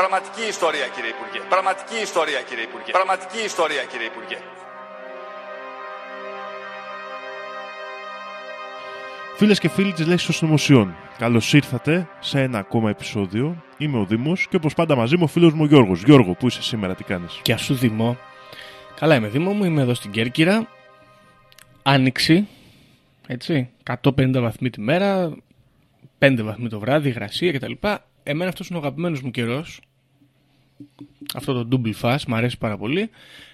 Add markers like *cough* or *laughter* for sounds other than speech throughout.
Πραγματική ιστορία κύριε Υπουργέ. Πραγματική ιστορία κύριε Υπουργέ. Πραγματική ιστορία κύριε Υπουργέ. Φίλες και φίλοι της Λέξης των Συνωμοσιών, καλώς ήρθατε σε ένα ακόμα επεισόδιο. Είμαι ο Δήμος και όπως πάντα μαζί μου ο φίλος μου ο Γιώργος. Γιώργο, πού είσαι σήμερα, τι κάνεις; Και σου Δήμο. Καλά είμαι Δήμο μου, είμαι εδώ στην Κέρκυρα. Άνοιξη, έτσι, 150 βαθμοί τη μέρα, 5 βαθμοί το βράδυ, υγρασία κτλ. Εμένα αυτός είναι ο αγαπημένος μου καιρός. Αυτό το double fast μου αρέσει πάρα πολύ.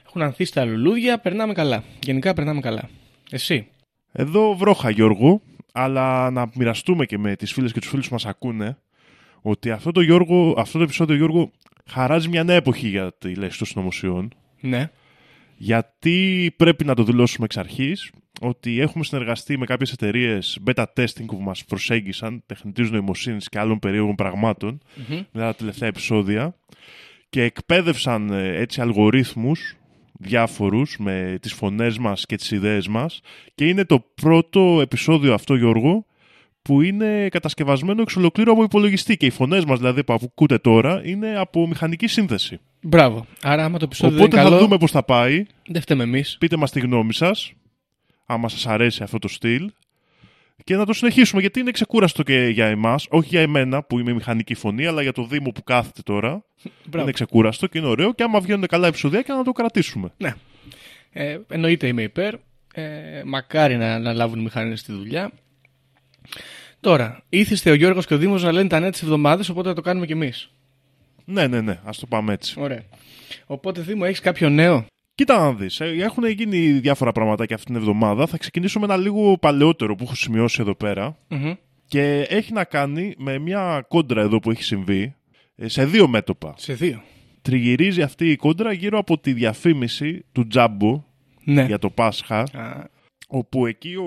Έχουν ανθίσει τα λουλούδια, περνάμε καλά. Γενικά περνάμε καλά. Εσύ; Εδώ βρόχα Γιώργο, αλλά να μοιραστούμε και με τις φίλες και τους φίλους που μας ακούνε ότι αυτό το, Γιώργο, αυτό το επεισόδιο Γιώργο χαράζει μια νέα εποχή για τη λέξη των συνωμοσιών. Ναι. Γιατί πρέπει να το δηλώσουμε εξ αρχής ότι έχουμε συνεργαστεί με κάποιες εταιρείες beta testing που μας προσέγγισαν τεχνητής νοημοσύνης και άλλων περίεργων πραγμάτων Μμμ. με τα τελευταία επεισόδια και εκπαίδευσαν ε, έτσι αλγορίθμους διάφορους με τις φωνές μας και τις ιδέες μας και είναι το πρώτο επεισόδιο αυτό Γιώργο που είναι κατασκευασμένο εξ ολοκλήρου από υπολογιστή και οι φωνές μας δηλαδή που ακούτε τώρα είναι από μηχανική σύνθεση. Μπράβο. Άρα άμα το επεισόδιο Οπότε δεν είναι θα καλό, δούμε πώς θα πάει, δεν φταίμε εμείς. πείτε μας τη γνώμη σας άμα σας αρέσει αυτό το στυλ και να το συνεχίσουμε γιατί είναι ξεκούραστο και για εμάς, όχι για εμένα που είμαι μηχανική φωνή αλλά για το Δήμο που κάθεται τώρα. Μπράβο. Είναι ξεκούραστο και είναι ωραίο και άμα βγαίνουν καλά επεισόδια να το κρατήσουμε. Ναι. Ε, εννοείται είμαι υπέρ. Ε, μακάρι να, να λάβουν οι μηχανές στη δουλειά. Τώρα, ήθιστε ο Γιώργος και ο Δήμος να λένε τα νέα της εβδομάδας, οπότε θα το κάνουμε κι εμείς. Ναι, ναι, ναι, ας το πάμε έτσι. Ωραία. Οπότε Δήμο, έχεις κάποιο νέο; Κοίτα να δεις, ε, έχουν γίνει διάφορα πραγματάκια αυτήν την εβδομάδα. Θα ξεκινήσω με ένα λίγο παλαιότερο που έχω σημειώσει εδώ πέρα. Μμμ. Και έχει να κάνει με μια κόντρα εδώ που έχει συμβεί ε, σε δύο μέτωπα. Σε δύο. Τριγυρίζει αυτή η κόντρα γύρω από τη διαφήμιση του Τζάμπο Ναι. για το Πάσχα, Α, όπου εκεί ο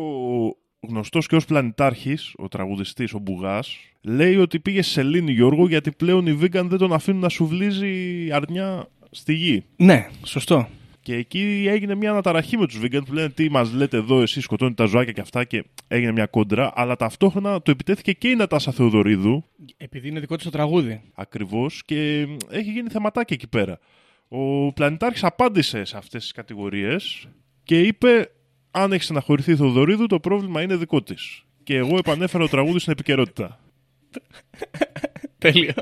γνωστός και ως πλανητάρχης, ο τραγουδιστής, ο Μπουγάς, λέει ότι πήγε σε σελήνη Γιώργο γιατί πλέον οι vegan δεν τον αφήνουν να σουβλίζει αρνιά στη γη. ναι, σωστό. Και εκεί έγινε μια αναταραχή με τους vegan που λένε τι μας λέτε εδώ, εσείς σκοτώνετε τα ζωάκια και αυτά και έγινε μια κόντρα. Αλλά ταυτόχρονα το επιτέθηκε και η Νατάσα Θεοδωρίδου Επειδή είναι δικό της το τραγούδι. ακριβώς και έχει γίνει θεματάκι εκεί πέρα. Ο Πλανητάρχης απάντησε σε αυτές τις κατηγορίες και είπε: Αν έχεις στεναχωρηθεί η Θεοδωρίδου, το πρόβλημα είναι δικό της. Και εγώ επανέφερα το τραγούδι στην επικαιρότητα. Τέλειο.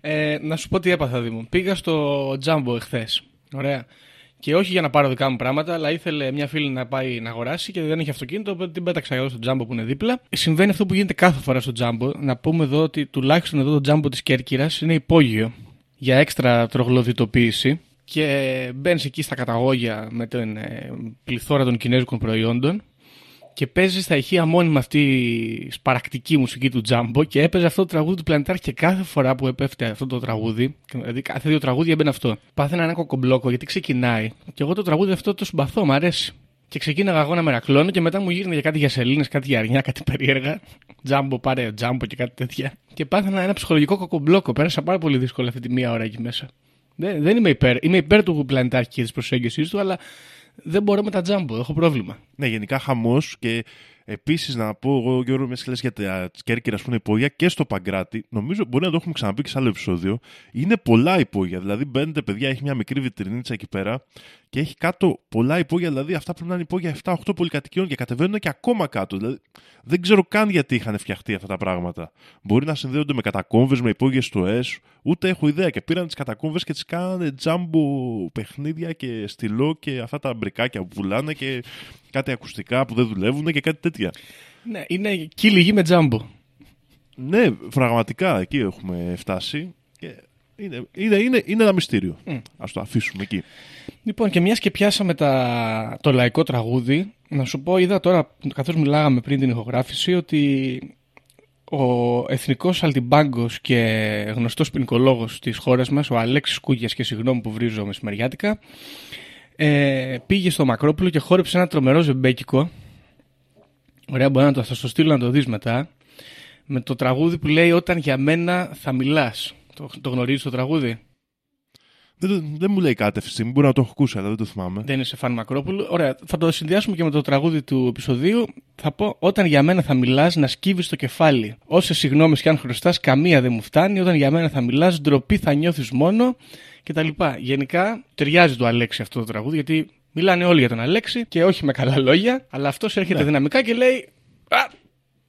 Ε, να σου πω τι έπαθα, Δήμο. Πήγα στο Jumbo εχθές. Ωραία. Και όχι για να πάρω δικά μου πράγματα, αλλά ήθελε μια φίλη να πάει να αγοράσει και δεν είχε αυτοκίνητο, οπότε την πέταξα εγώ στο Jumbo που είναι δίπλα. Συμβαίνει αυτό που γίνεται κάθε φορά στο Jumbo. Να πούμε εδώ ότι τουλάχιστον εδώ το Jumbo της Κέρκυρας είναι υπόγειο για έξτρα τρογλωδιτοποίηση και μπαίνεις εκεί στα καταγόγια με την ε, πληθώρα των κινέζικων προϊόντων και παίζει στα ηχεία μόνιμα αυτή η σπαρακτική μουσική του Τζάμπο και έπαιζε αυτό το τραγούδι του Πλανητάρχη και κάθε φορά που έπεφτε αυτό το τραγούδι, δηλαδή κάθε δύο τραγούδια έμπαινε αυτό. Πάθαινα ένα κοκομπλόκο γιατί ξεκινάει και εγώ το τραγούδι αυτό το συμπαθώ, μου αρέσει. Και ξεκίναγα εγώ να μερακλώνω και μετά μου γύρνε για κάτι για σελήνες, κάτι για αρνιά, κάτι περίεργα. Τζάμπο, πάρε τζάμπο και κάτι τέτοια. Και πάθαινα ένα ψυχολογικό κοκομπλόκο. Πέρασα πάρα πολύ δύσκολα αυτή τη μία ώρα εκεί μέσα. Δεν, δεν είμαι υπέρ. Είμαι υπέρ του πλανητάρχη και της προσέγγιση του, αλλά δεν μπορώ με τα τζάμπο. Έχω πρόβλημα. Ναι, γενικά χαμός και Επίσης, να πω εγώ, Γιώργο, μιας και λες για τα Κέρκυρα, ας πούμε, υπόγεια και στο Παγκράτη, νομίζω μπορεί να το έχουμε ξαναπεί και σε άλλο επεισόδιο. Είναι πολλά υπόγεια. Δηλαδή, μπαίνετε, παιδιά, έχει μια μικρή βιτρινίτσα εκεί πέρα και έχει κάτω πολλά υπόγεια. Δηλαδή, αυτά πρέπει να είναι υπόγεια 7-8 πολυκατοικιών και κατεβαίνουν και ακόμα κάτω. Δηλαδή, δεν ξέρω καν γιατί είχαν φτιαχτεί αυτά τα πράγματα. Μπορεί να συνδέονται με κατακόμβες, με υπόγειες του ΕΣ, ούτε έχω ιδέα. Και πήραν τις κατακόμβες και τις κάνανε τζάμπο παιχνίδια και στυλό και αυτά τα μπρικάκια που πουλάνε και κάτι ακουστικά που δεν δουλεύουν και κάτι τέτοια. Ναι, είναι κύλι γη με τζάμπο. Ναι, πραγματικά εκεί έχουμε φτάσει. Και είναι, είναι, είναι, είναι ένα μυστήριο. Mm. Ας το αφήσουμε εκεί. Λοιπόν, και μιας και πιάσαμε τα... το λαϊκό τραγούδι, να σου πω, είδα τώρα, καθώς μιλάγαμε πριν την ηχογράφηση, ότι ο εθνικός αλτιμπάγκος και γνωστός ποινικολόγος της χώρας μας, ο Αλέξης Κούγιας και συγγνώμη που βρίζω μεσημεριάτικα, ε, πήγε στο Μακρόπουλο και χόρεψε ένα τρομερό ζεμπέκικο. Ωραία, μπορεί να το, θα στο στείλω να το δεις μετά. Με το τραγούδι που λέει «Όταν για μένα θα μιλάς». Το, το γνωρίζεις το τραγούδι; Δεν, δεν μου λέει κάτι αυτή τη στιγμή. Μπορεί να το έχω ακούσει, αλλά δεν το θυμάμαι. Δεν είσαι φαν Μακρόπουλου. Ωραία, θα το συνδυάσουμε και με το τραγούδι του επεισοδίου. Θα πω: Όταν για μένα θα μιλάς, να σκύβεις το κεφάλι. Όσε συγγνώμε κι αν χρωστάς, καμία δεν μου φτάνει. Όταν για μένα θα μιλάς, ντροπή θα νιώθεις μόνο. Και τα λοιπά. Γενικά ταιριάζει το Αλέξη αυτό το τραγούδι, γιατί μιλάνε όλοι για τον Αλέξη και όχι με καλά λόγια. Αλλά αυτός έρχεται Ναι. δυναμικά και λέει: Α,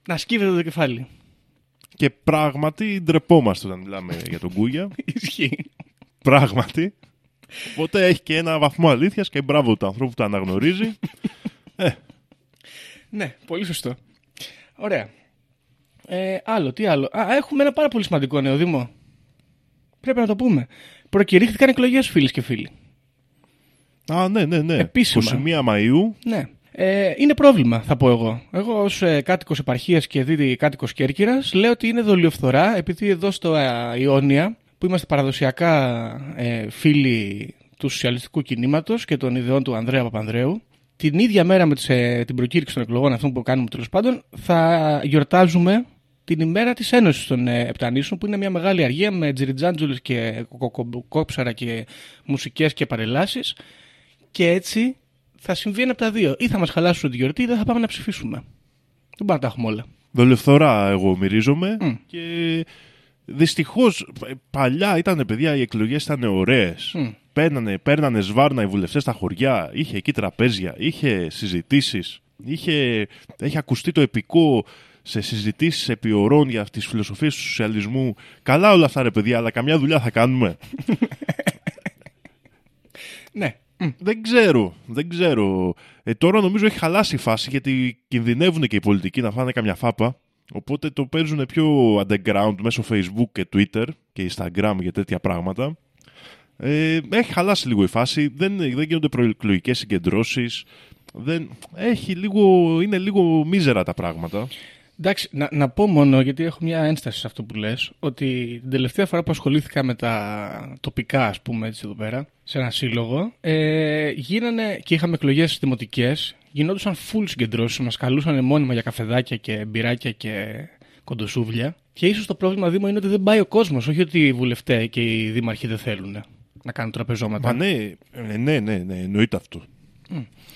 να σκύβεται το κεφάλι. Και πράγματι ντρεπόμαστε όταν μιλάμε για τον Κούγια. *laughs* Ισχύει. Πράγματι. Οπότε έχει και ένα βαθμό αλήθειας και μπράβο του ανθρώπου που το αναγνωρίζει. *laughs* Ναι, πολύ σωστό. Ωραία. Ε, άλλο, τι άλλο. Α, έχουμε ένα πάρα πολύ σημαντικό νέο Δήμο. Πρέπει να το πούμε. Προκηρύχθηκαν εκλογές, φίλες και φίλοι. Α, ναι, ναι, ναι. Επίσημα. 21 Μαου. Ναι. Ε, είναι πρόβλημα, θα πω εγώ. Εγώ, ως ε, κάτοικος επαρχίας και δίδυ κάτοικος Κέρκυρας, λέω ότι είναι δολιοφθορά, επειδή εδώ στο ε, Ιόνια, που είμαστε παραδοσιακά ε, φίλοι του σοσιαλιστικού κινήματος και των ιδεών του Ανδρέα Παπανδρέου, την ίδια μέρα με τις, ε, την προκήρυξη των εκλογών αυτών που κάνουμε τέλος πάντων, θα γιορτάζουμε την ημέρα της Ένωσης των ε, Επτανήσεων, που είναι μια μεγάλη αργία με τζιριτζάντζουλες και κόψαρα και μουσικές και παρελάσεις. Και έτσι θα συμβεί ένα από τα δύο. Ή θα μας χαλάσουν τη γιορτή, ή δεν θα πάμε να ψηφίσουμε. Δεν μπορούμε να τα έχουμε όλα. Δολιοφθορά εγώ μυρίζομαι. Μμ. Και δυστυχώς παλιά ήταν παιδιά, οι εκλογές ήταν ωραίες. Μμ. Παίρνανε, παίρνανε σβάρνα οι βουλευτές στα χωριά, είχε εκεί τραπέζια, είχε συζητήσεις. Είχε, έχει ακουστεί το επικό σε συζητήσεις επί ωρών για τις φιλοσοφίες του σοσιαλισμού. Καλά όλα αυτά, ρε παιδιά, αλλά καμιά δουλειά θα κάνουμε. *laughs* Ναι. Μ. Δεν ξέρω, δεν ξέρω. Ε, τώρα νομίζω έχει χαλάσει η φάση γιατί κινδυνεύουν και οι πολιτικοί να φάνε καμιά φάπα. Οπότε το παίζουν πιο underground μέσω Facebook και Twitter και Instagram για τέτοια πράγματα. Ε, έχει χαλάσει λίγο η φάση. Δεν, δεν γίνονται προεκλογικές συγκεντρώσεις. Δεν, έχει λίγο, είναι λίγο μίζερα τα πράγματα. Εντάξει, να, να πω μόνο, γιατί έχω μια ένσταση σε αυτό που λες, ότι την τελευταία φορά που ασχολήθηκα με τα τοπικά, ας πούμε, έτσι εδώ πέρα, σε ένα σύλλογο, ε, γίνανε και είχαμε εκλογές δημοτικές, γινόντουσαν full συγκεντρώσεις, μας καλούσαν μόνιμα για καφεδάκια και μπυράκια και κοντοσούβλια. Και ίσως το πρόβλημα Δήμο είναι ότι δεν πάει ο κόσμος, όχι ότι οι βουλευτές και οι δήμαρχοι δεν θέλουν να κάνουν τραπεζώματα. Μα ναι, ε, ναι, ναι, ναι, εννοείται αυτό.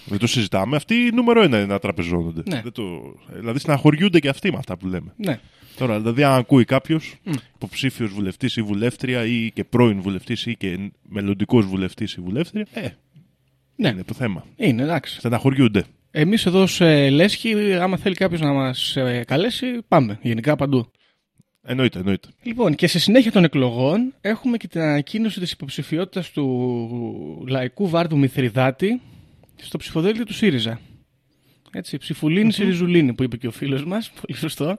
Δεν το συζητάμε. Αυτοί νούμερο ένα είναι να τραπεζώνονται. Ναι. Δεν το... Δηλαδή συναχωριούνται και αυτοί με αυτά που λέμε. Ναι. Τώρα, δηλαδή, αν ακούει κάποιος υποψήφιος βουλευτής ή βουλεύτρια ή και πρώην βουλευτής ή και μελλοντικός βουλευτής ή βουλεύτρια, ε, Ναι. είναι το θέμα. Είναι, εντάξει. Στεναχωριούνται. Εμείς εδώ σε Λέσχη, άμα θέλει κάποιος να μας καλέσει, πάμε. Γενικά παντού. Εννοείται, εννοείται. Λοιπόν, και σε συνέχεια των εκλογών έχουμε και την ανακοίνωση της υποψηφιότητας του λαϊκού βάρδου Μηθριδάτη στο ψηφοδέλτιο του ΣΥΡΙΖΑ. Έτσι, ψηφουλίνη Σιριζουλίνη που είπε και ο φίλος μας, πολύ σωστό.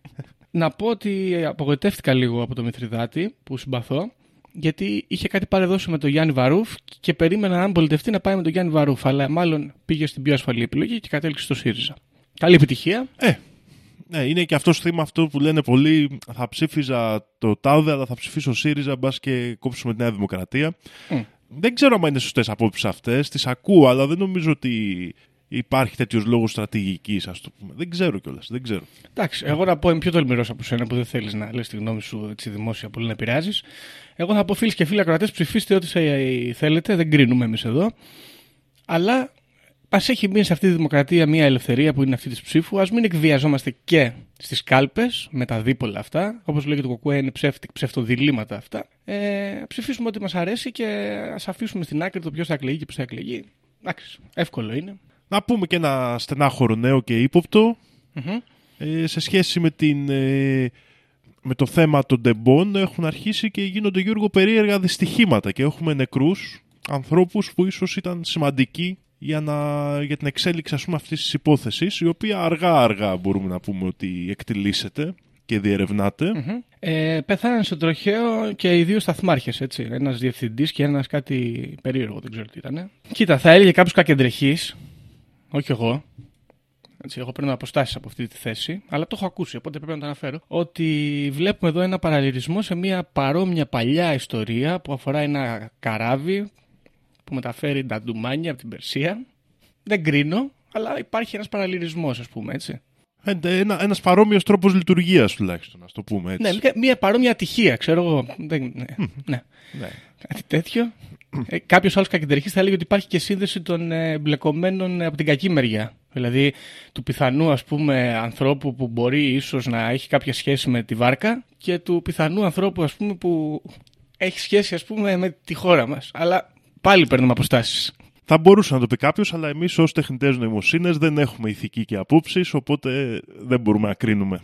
*laughs* να πω ότι απογοητεύτηκα λίγο από το Μηθριδάτη που συμπαθώ, γιατί είχε κάτι παρεδώσει με τον Γιάννη Βαρούφ και περίμενα αν πολιτευτεί να πάει με τον Γιάννη Βαρούφ, αλλά μάλλον πήγε στην πιο ασφαλή επιλογή και κατέληξε στο ΣΥΡΙΖΑ. Καλή επιτυχία. Ε, ναι, είναι και αυτός θύμα αυτό που λένε πολλοί. Θα ψήφιζα το ΤΑΟΔΕ, αλλά θα ψηφίσω ΣΥΡΙΖΑ, μπας και κόψουμε τη Νέα Δημοκρατία. Μμ. Δεν ξέρω αν είναι σωστές απόψεις αυτές. Τις ακούω, αλλά δεν νομίζω ότι υπάρχει τέτοιος λόγος στρατηγικής, ας το πούμε. Δεν ξέρω κιόλας. Δεν ξέρω. Εντάξει, εγώ να πω είμαι πιο τολμηρός από σένα που δεν θέλεις να λες τη γνώμη σου έτσι δημόσια πολύ να επηρεάζεις. Εγώ θα πω φίλοι και φίλοι ακροατές, ψηφίστε ό,τι σε- θέλετε, δεν κρίνουμε εμείς εδώ. Αλλά Μα έχει μείνει σε αυτή τη δημοκρατία μια ελευθερία που είναι αυτή της ψήφου. Α μην εκβιαζόμαστε και στις κάλπες με τα δίπολα αυτά. Όπως λέγεται το Κοκουέ, είναι ψεύτικ, ψευτοδιλήμματα αυτά. Ε, ψηφίσουμε ό,τι μας αρέσει και ας αφήσουμε στην άκρη το ποιος θα εκλεγεί και ποιος θα εκλεγεί. Εντάξει, εύκολο είναι. Να πούμε και ένα στενάχωρο νέο και ύποπτο Μμμ. ε, σε σχέση με, την, ε, με το θέμα των τεμπών έχουν αρχίσει και γίνονται Γιώργο περίεργα δυστυχήματα και έχουμε νεκρούς ανθρώπους που ίσως ήταν σημαντικοί για, να, για την εξέλιξη ας πούμε, αυτής της υπόθεσης η οποία αργά αργά μπορούμε να πούμε ότι εκτιλήσεται και διερευνάται. Μμμ. Ε, πεθάναν στο τροχαίο και οι δύο σταθμάρχες, έτσι. Ένας διευθυντής και ένας κάτι περίεργο, δεν ξέρω τι ήταν. Κοίτα, θα έλεγε κάποιος κακεντρεχής, όχι εγώ. Έτσι, εγώ παίρνω αποστάσεις από αυτή τη θέση, αλλά το έχω ακούσει, οπότε πρέπει να το αναφέρω. Ότι βλέπουμε εδώ ένα παραλληλισμό σε μια παρόμοια παλιά ιστορία που αφορά ένα καράβι που μεταφέρει τα ντουμάνια από την Περσία. Δεν κρίνω, αλλά υπάρχει ένας παραλληλισμός, ας πούμε, έτσι. Ε, Ένα, ένας παρόμοιος τρόπος λειτουργίας τουλάχιστον, να το πούμε έτσι. Ναι, μια- μια παρόμοια ατυχία, ξέρω εγώ. Δεν, ναι, ναι. Ναι. Κάτι τέτοιο. Ε, Κάποιος άλλος κακεντρεχή θα έλεγε ότι υπάρχει και σύνδεση των ε, εμπλεκομένων ε, από την κακή μεριά. Δηλαδή του πιθανού ας πούμε ανθρώπου που μπορεί ίσως να έχει κάποια σχέση με τη βάρκα και του πιθανού ανθρώπου ας πούμε που έχει σχέση ας πούμε με τη χώρα μας. Αλλά πάλι παίρνουμε αποστάσεις. Θα μπορούσε να το πει κάποιος, αλλά εμείς ως τεχνητές νοημοσύνες δεν έχουμε ηθική και απόψεις, οπότε δεν μπορούμε να κρίνουμε.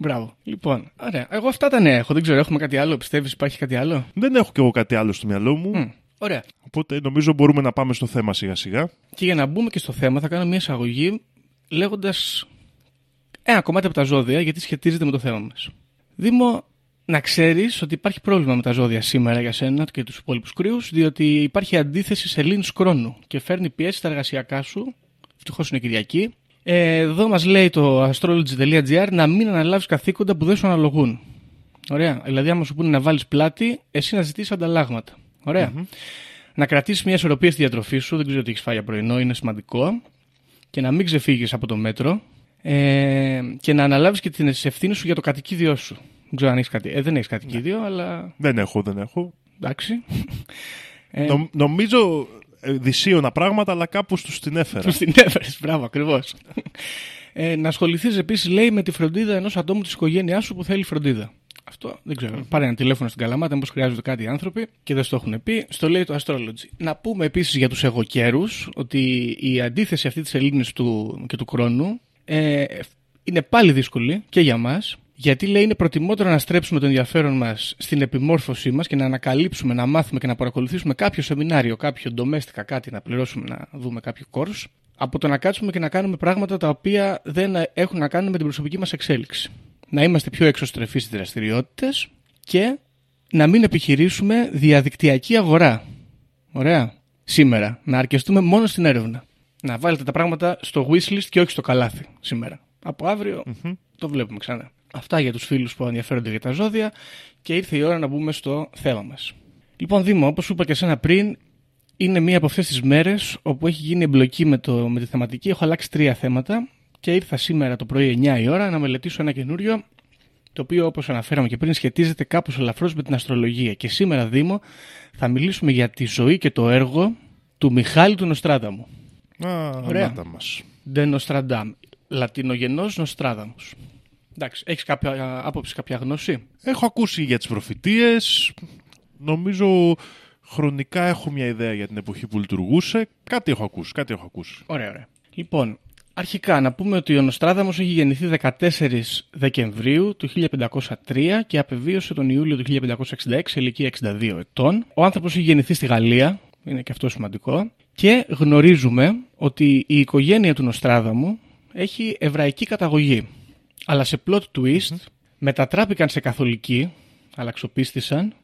Μπράβο. Λοιπόν, ωραία. Εγώ αυτά τα νέα έχω. Δεν ξέρω, έχουμε κάτι άλλο. Πιστεύεις υπάρχει κάτι άλλο; Δεν έχω κι εγώ κάτι άλλο στο μυαλό μου, Μμ, Ωραία. οπότε νομίζω μπορούμε να πάμε στο θέμα σιγά σιγά. Και για να μπούμε και στο θέμα, θα κάνω μια εισαγωγή λέγοντας ένα κομμάτι από τα ζώδια, γιατί σχετίζεται με το θέμα μας. Δήμο, να ξέρεις ότι υπάρχει πρόβλημα με τα ζώδια σήμερα για σένα και τους υπόλοιπους κρύους, διότι υπάρχει αντίθεση σε λύνη χρόνου και φέρνει πιέσεις στα εργασιακά σου. Ευτυχώς είναι Κυριακή. Ε, εδώ μας λέει το astrology.gr να μην αναλάβεις καθήκοντα που δεν σου αναλογούν. Ωραία. Δηλαδή, άμα σου πούνε να βάλεις πλάτη, εσύ να ζητήσεις ανταλλάγματα. Ωραία. Να κρατήσεις μια ισορροπία στη διατροφή σου. Δεν ξέρω τι έχεις φάει για πρωινό, είναι σημαντικό. Και να μην ξεφύγεις από το μέτρο. Ε, και να αναλάβεις και την ευθύνη σου για το κατοικίδιό σου. Δεν ξέρω αν έχεις κάτι. Ε, δεν έχεις κατοικίδιο, αλλά Δεν έχω, δεν έχω. εντάξει. *laughs* Ε, Νο- νομίζω ε, δυσίωνα πράγματα, αλλά κάπου του την έφερα. Τους την έφερες, μπράβο, ακριβώς. Ε, να ασχοληθείς επίσης, λέει, με τη φροντίδα ενός ατόμου της οικογένειάς σου που θέλει φροντίδα. Αυτό δεν ξέρω. Πάρε ένα τηλέφωνο στην Καλαμάτα, μήπως χρειάζονται κάτι οι άνθρωποι και δεν στο έχουν πει. Στο λέει το Astrology. Να πούμε επίσης για τους εγωκέρους ότι η αντίθεση αυτή της Ελλήνη του και του χρόνου ε, είναι πάλι δύσκολη και για μας. Γιατί λέει είναι προτιμότερο να στρέψουμε το ενδιαφέρον μας στην επιμόρφωσή μας και να ανακαλύψουμε, να μάθουμε και να παρακολουθήσουμε κάποιο σεμινάριο, κάποιο ντομέστικα, κάτι να πληρώσουμε να δούμε κάποιο course, από το να κάτσουμε και να κάνουμε πράγματα τα οποία δεν έχουν να κάνουν με την προσωπική μας εξέλιξη. Να είμαστε πιο εξωστρεφείς στις δραστηριότητες και να μην επιχειρήσουμε διαδικτυακή αγορά. Ωραία. Σήμερα. Να αρκεστούμε μόνο στην έρευνα. Να βάλετε τα πράγματα στο wishlist και όχι στο καλάθι σήμερα. Από αύριο το βλέπουμε ξανά. Αυτά για τους φίλους που ενδιαφέρονται για τα ζώδια και ήρθε η ώρα να μπούμε στο θέμα μας. Λοιπόν, Δήμο, όπως σου είπα και σένα πριν, είναι μία από αυτές τις μέρες όπου έχει γίνει εμπλοκή με, το, με τη θεματική. Έχω αλλάξει τρία θέματα και ήρθα σήμερα το πρωί 9 η ώρα να μελετήσω ένα καινούριο το οποίο όπως αναφέραμε και πριν σχετίζεται κάπως ελαφρώς με την αστρολογία. Και σήμερα, Δήμο, θα μιλήσουμε για τη ζωή και το έργο του Μιχάλη του Νοστράδαμου. Α, Ωραία. μάτα μας. De Nostradamus. Λατινογενός Νοστράδαμους. Εντάξει, έχεις κάποια άποψη, κάποια γνώση; Έχω ακούσει για τις προφητείες. Νομίζω χρονικά έχω μια ιδέα για την εποχή που λειτουργούσε. Κάτι έχω ακούσει, κάτι έχω ακούσει. Ωραία, ωραία. Λοιπόν, αρχικά να πούμε ότι ο Νοστράδαμος έχει γεννηθεί 14 Δεκεμβρίου του 1503 και απεβίωσε τον Ιούλιο του 1566 σε ηλικία 62 ετών. Ο άνθρωπος έχει γεννηθεί στη Γαλλία, είναι και αυτό σημαντικό. Και γνωρίζουμε ότι η οικογένεια του Νοστράδαμου έχει εβραϊκή καταγωγή. Αλλά σε plot twist μετατράπηκαν σε καθολικοί, αλλαξοπίστησαν,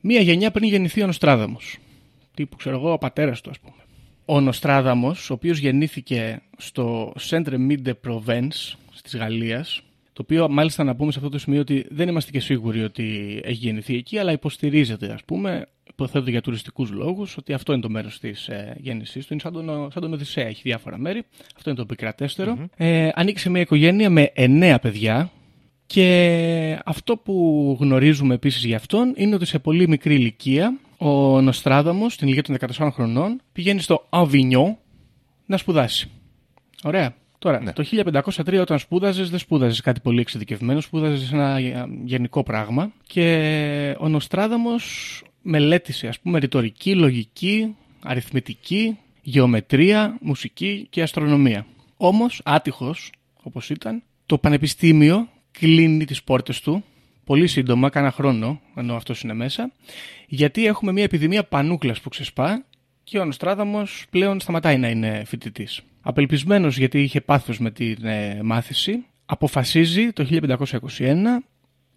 μία γενιά πριν γεννηθεί ο Νοστράδαμος. Τύπου, ξέρω εγώ, ο πατέρας του, ας πούμε. Ο Νοστράδαμος, ο οποίος γεννήθηκε στο Centre Mide Provence της Γαλλίας, το οποίο μάλιστα να πούμε σε αυτό το σημείο ότι δεν είμαστε και σίγουροι ότι έχει γεννηθεί εκεί, αλλά υποστηρίζεται, ας πούμε, υποθέτω για τουριστικούς λόγους, ότι αυτό είναι το μέρος της ε, γέννησής του. Είναι σαν τον, σαν τον Οδυσσέα, έχει διάφορα μέρη. Αυτό είναι το επικρατεστερο Ε, ανήκει σε μια οικογένεια με εννέα παιδιά, και αυτό που γνωρίζουμε επίσης για αυτόν είναι ότι σε πολύ μικρή ηλικία ο Νοστράδαμος, στην ηλικία των 14 χρονών, πηγαίνει στο Αβινιό, να σπουδάσει. Ωραία. Τώρα, Ναι. το 1503 όταν σπούδαζες δεν σπούδαζες κάτι πολύ εξειδικευμένο, σπούδαζες ένα ε, γενικό πράγμα και ο Νοστράδαμος μελέτησε ας πούμε ρητορική, λογική, αριθμητική, γεωμετρία, μουσική και αστρονομία. Όμως, άτυχος όπως ήταν, το πανεπιστήμιο κλείνει τις πόρτες του πολύ σύντομα, κάνα χρόνο, ενώ αυτός είναι μέσα, γιατί έχουμε μια επιδημία πανούκλας που ξεσπά και ο Νοστράδαμος πλέον σταματάει να είναι φοιτητής. Απελπισμένος γιατί είχε πάθος με την ε, μάθηση, αποφασίζει το 1521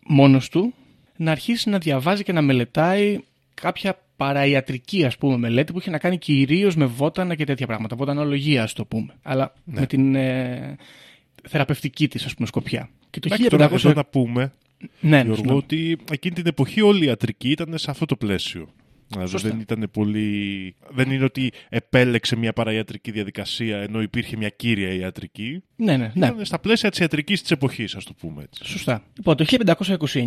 μόνος του να αρχίσει να διαβάζει και να μελετάει κάποια παραϊατρική ας πούμε μελέτη που είχε να κάνει κυρίως με βότανα και τέτοια πράγματα, βοτανολογία ας το πούμε, αλλά με την ε, θεραπευτική της ας πούμε σκοπιά. Και το Εντάξει, τώρα 1500... εδώ να πούμε, Ναι, ναι, Γιώργο, συγγνώμη. ότι εκείνη την εποχή όλη η ιατρική ήταν σε αυτό το πλαίσιο. Δηλαδή Σωστά. δεν ήταν πολύ. Δεν είναι ότι επέλεξε μια παραϊατρική διαδικασία ενώ υπήρχε μια κύρια ιατρική. ναι, ναι, ναι. Ήταν στα πλαίσια της ιατρικής της εποχής, ας το πούμε έτσι. Σωστά. Λοιπόν, το 1529